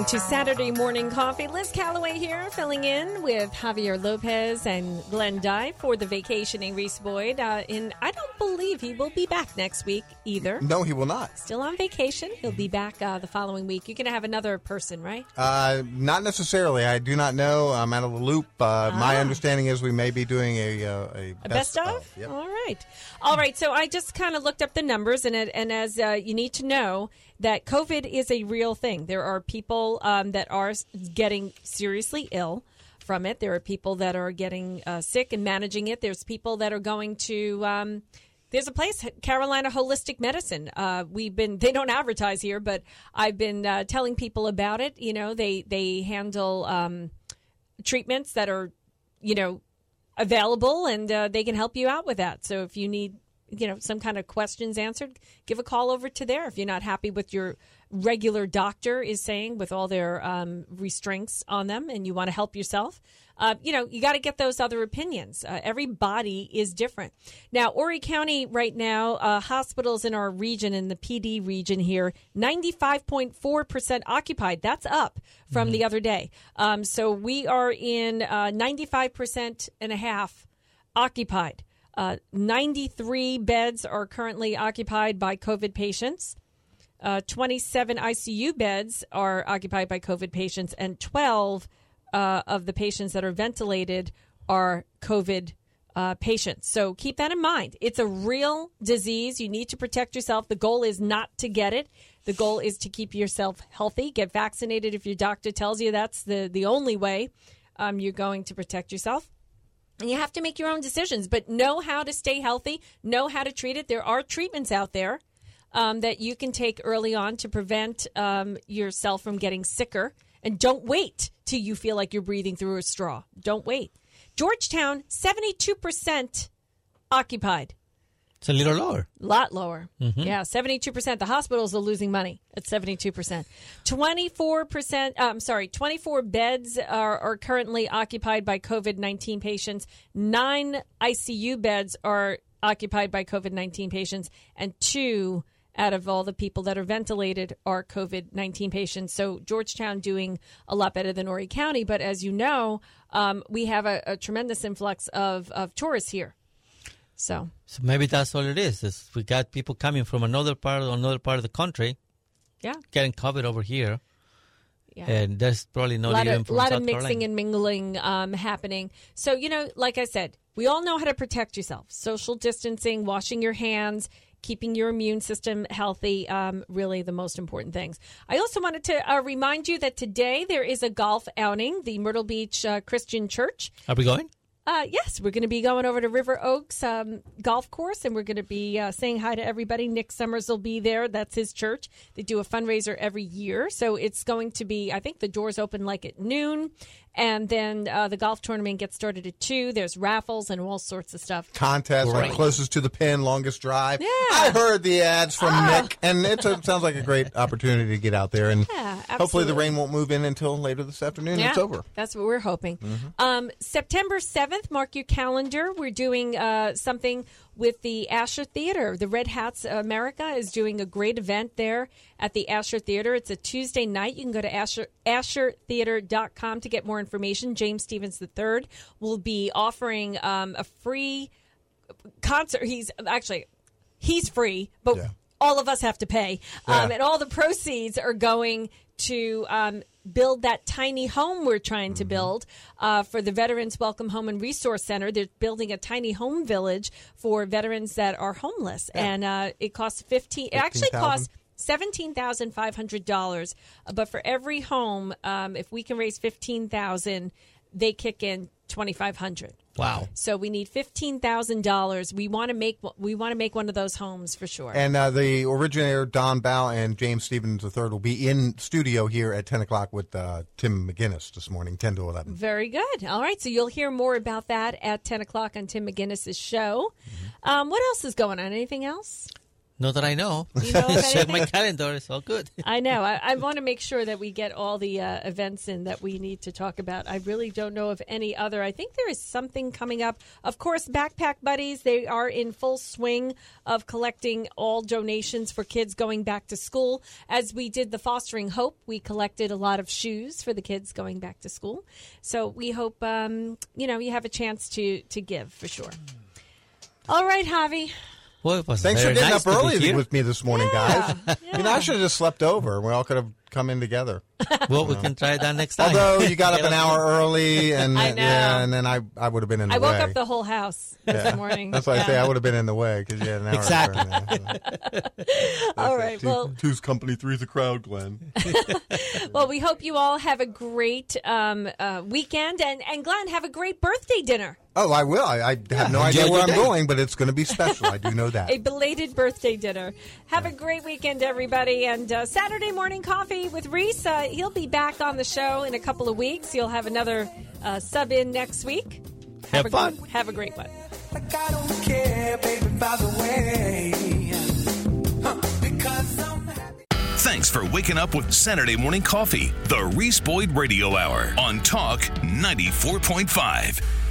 to Saturday Morning Coffee. Liz Calloway here, filling in with Javier Lopez and Glenn Dye for the vacationing Reese Boyd. Uh, and I don't believe he will be back next week either.
No, he will not.
Still on vacation. He'll be back uh, the following week. You're going to have another person, right?
Uh, not necessarily. I do not know. I'm out of the loop. Uh, My
Ah.
understanding is we may be doing a uh, a,
A best, of? All right. All right. So I just kind of looked up the numbers, and, it, and as uh, you need to know, that COVID is a real thing. There are people um, that are getting seriously ill from it. There are people that are getting uh, sick and managing it. There's people that are going to. Um, there's a place, Carolina Holistic Medicine. Uh, we've been, they don't advertise here, but I've been uh, telling people about it. You know, they, they handle um, treatments that are, you know, available and uh, they can help you out with that. So if you need, you know, some kind of questions answered, give a call over to there. If you're not happy with your regular doctor is saying with all their um, restraints on them and you want to help yourself, uh, you know, you got to get those other opinions. Uh, every body is different. Now, Horry County right now, uh, hospitals in our region, in the Pee Dee region here, 95.4% occupied. That's up from the other day. Um, so we are in uh, 95% and a half occupied. Uh, 93 beds are currently occupied by COVID patients. Uh, 27 ICU beds are occupied by COVID patients, and 12 uh, of the patients that are ventilated are COVID uh, patients. So keep that in mind. It's a real disease. You need to protect yourself. The goal is not to get it. The goal is to keep yourself healthy. Get vaccinated if your doctor tells you that's the, the only way um, you're going to protect yourself. And you have to make your own decisions, but know how to stay healthy, know how to treat it. There are treatments out there um, that you can take early on to prevent um, yourself from getting sicker. And don't wait till you feel like you're breathing through a straw. Don't wait. Georgetown, 72% occupied.
It's a little lower.
A lot lower.
Mhm.
Yeah, 72%. The hospitals are losing money at 72%. 24%, uh, I'm sorry, 24 beds are, are currently occupied by COVID 19 patients. Nine ICU beds are occupied by COVID 19 patients, and two out of all the people that are ventilated are COVID 19 patients. So Georgetown doing a lot better than Horry County. But as you know, um, we have a, a tremendous influx of, of tourists here. So
So maybe that's all it is. is we got people coming from another part of another part of the country,
yeah.
getting COVID over here,
Yeah.
and there's probably not
a lot
even
of,
from
lot
South
of mixing
Carolina.
and mingling um, happening. So, you know, like I said, we all know how to protect yourself. Social distancing, washing your hands, keeping your immune system healthy, um, really the most important things. I also wanted to uh, remind you that today there is a golf outing, the Myrtle Beach uh, Christian Church.
Are we going?
Uh, yes, we're going to be going over to River Oaks um, Golf Course, and we're going to be uh, saying hi to everybody. Nick Summers will be there. That's his church. They do a fundraiser every year, so it's going to be. I think the doors open like at noon, and then uh, the golf tournament gets started at two. There's raffles and all sorts of stuff.
Contests, like closest to the pin, longest drive.
Yeah.
I heard the ads from
Ah.
Nick, and it sounds like a great opportunity to get out there. And
Yeah,
hopefully the rain won't move in until later this afternoon. Yeah, It's over.
That's what we're hoping.
Mhm.
Um, September 7th, mark your calendar. We're doing uh, something with the Asher Theater. The Red Hats America is doing a great event there at the Asher Theater. It's a Tuesday night. You can go to Asher, ashertheater.com to get more information. James Stevens III will be offering um, a free concert. He's actually he's free, but all of us have to pay. Um, and all the proceeds are going to um, build that tiny home we're trying to build uh, for the Veterans Welcome Home and Resource Center. They're building a tiny home village for veterans that are homeless, and uh, it costs fifteen. It actually
15,000?
costs. Seventeen thousand five hundred dollars, but for every home, um, if we can raise fifteen thousand, they kick in twenty five hundred.
Wow.
So we need fifteen thousand dollars. We want to make we want to make one of those homes for sure.
And uh, the originator, Don Bow and James Stevens III, will be in studio here at 10 o'clock with uh, Tim McGinnis this morning, 10 to 11.
Very good. All right, so you'll hear more about that at ten o'clock on Tim McGinnis's show.
Mm-hmm.
Um, what else is going on? Anything else?
Not that I know.
You know *laughs*
Check my calendar. It's all good. *laughs*
I know. I, I want to make sure that we get all the uh, events in that we need to talk about. I really don't know of any other. I think there is something coming up. Of course, Backpack Buddies, they are in full swing of collecting all donations for kids going back to school. As we did the Fostering Hope, we collected a lot of shoes for the kids going back to school. So we hope, um, you know, you have a chance to, to give for sure. All right, Javi.
Well, it was
Thanks for getting
nice
up
to be
early with me this morning, guys. You know, I should have just slept over. We all could have come in together. *laughs*
Well, we can try that next time.
Although you got up *laughs* an hour early, and
I know.
yeah, and then I I would have been in the way.
I woke up the whole house this morning. *laughs*
That's why I say I would have been in the way because you had an hour.
Exactly.
All right.
Two,
Well,
two's company, three's a crowd, Glenn.
well, we hope you all have a great um, uh, weekend, and and Glenn, have a great birthday dinner.
Oh, I will. I, I have no idea where I'm
day.
going, but it's going to be special. I do know that.
A belated birthday dinner. Have a great weekend, everybody. And uh, Saturday morning coffee with Reese. Uh, he'll be back on the show in a couple of weeks. You'll have another uh, sub in next week.
Have
a,
fun.
Have a great one.
care, baby, by the way. Huh,
Thanks for waking up with Saturday Morning Coffee, the Reese Boyd Radio Hour on Talk 94.5.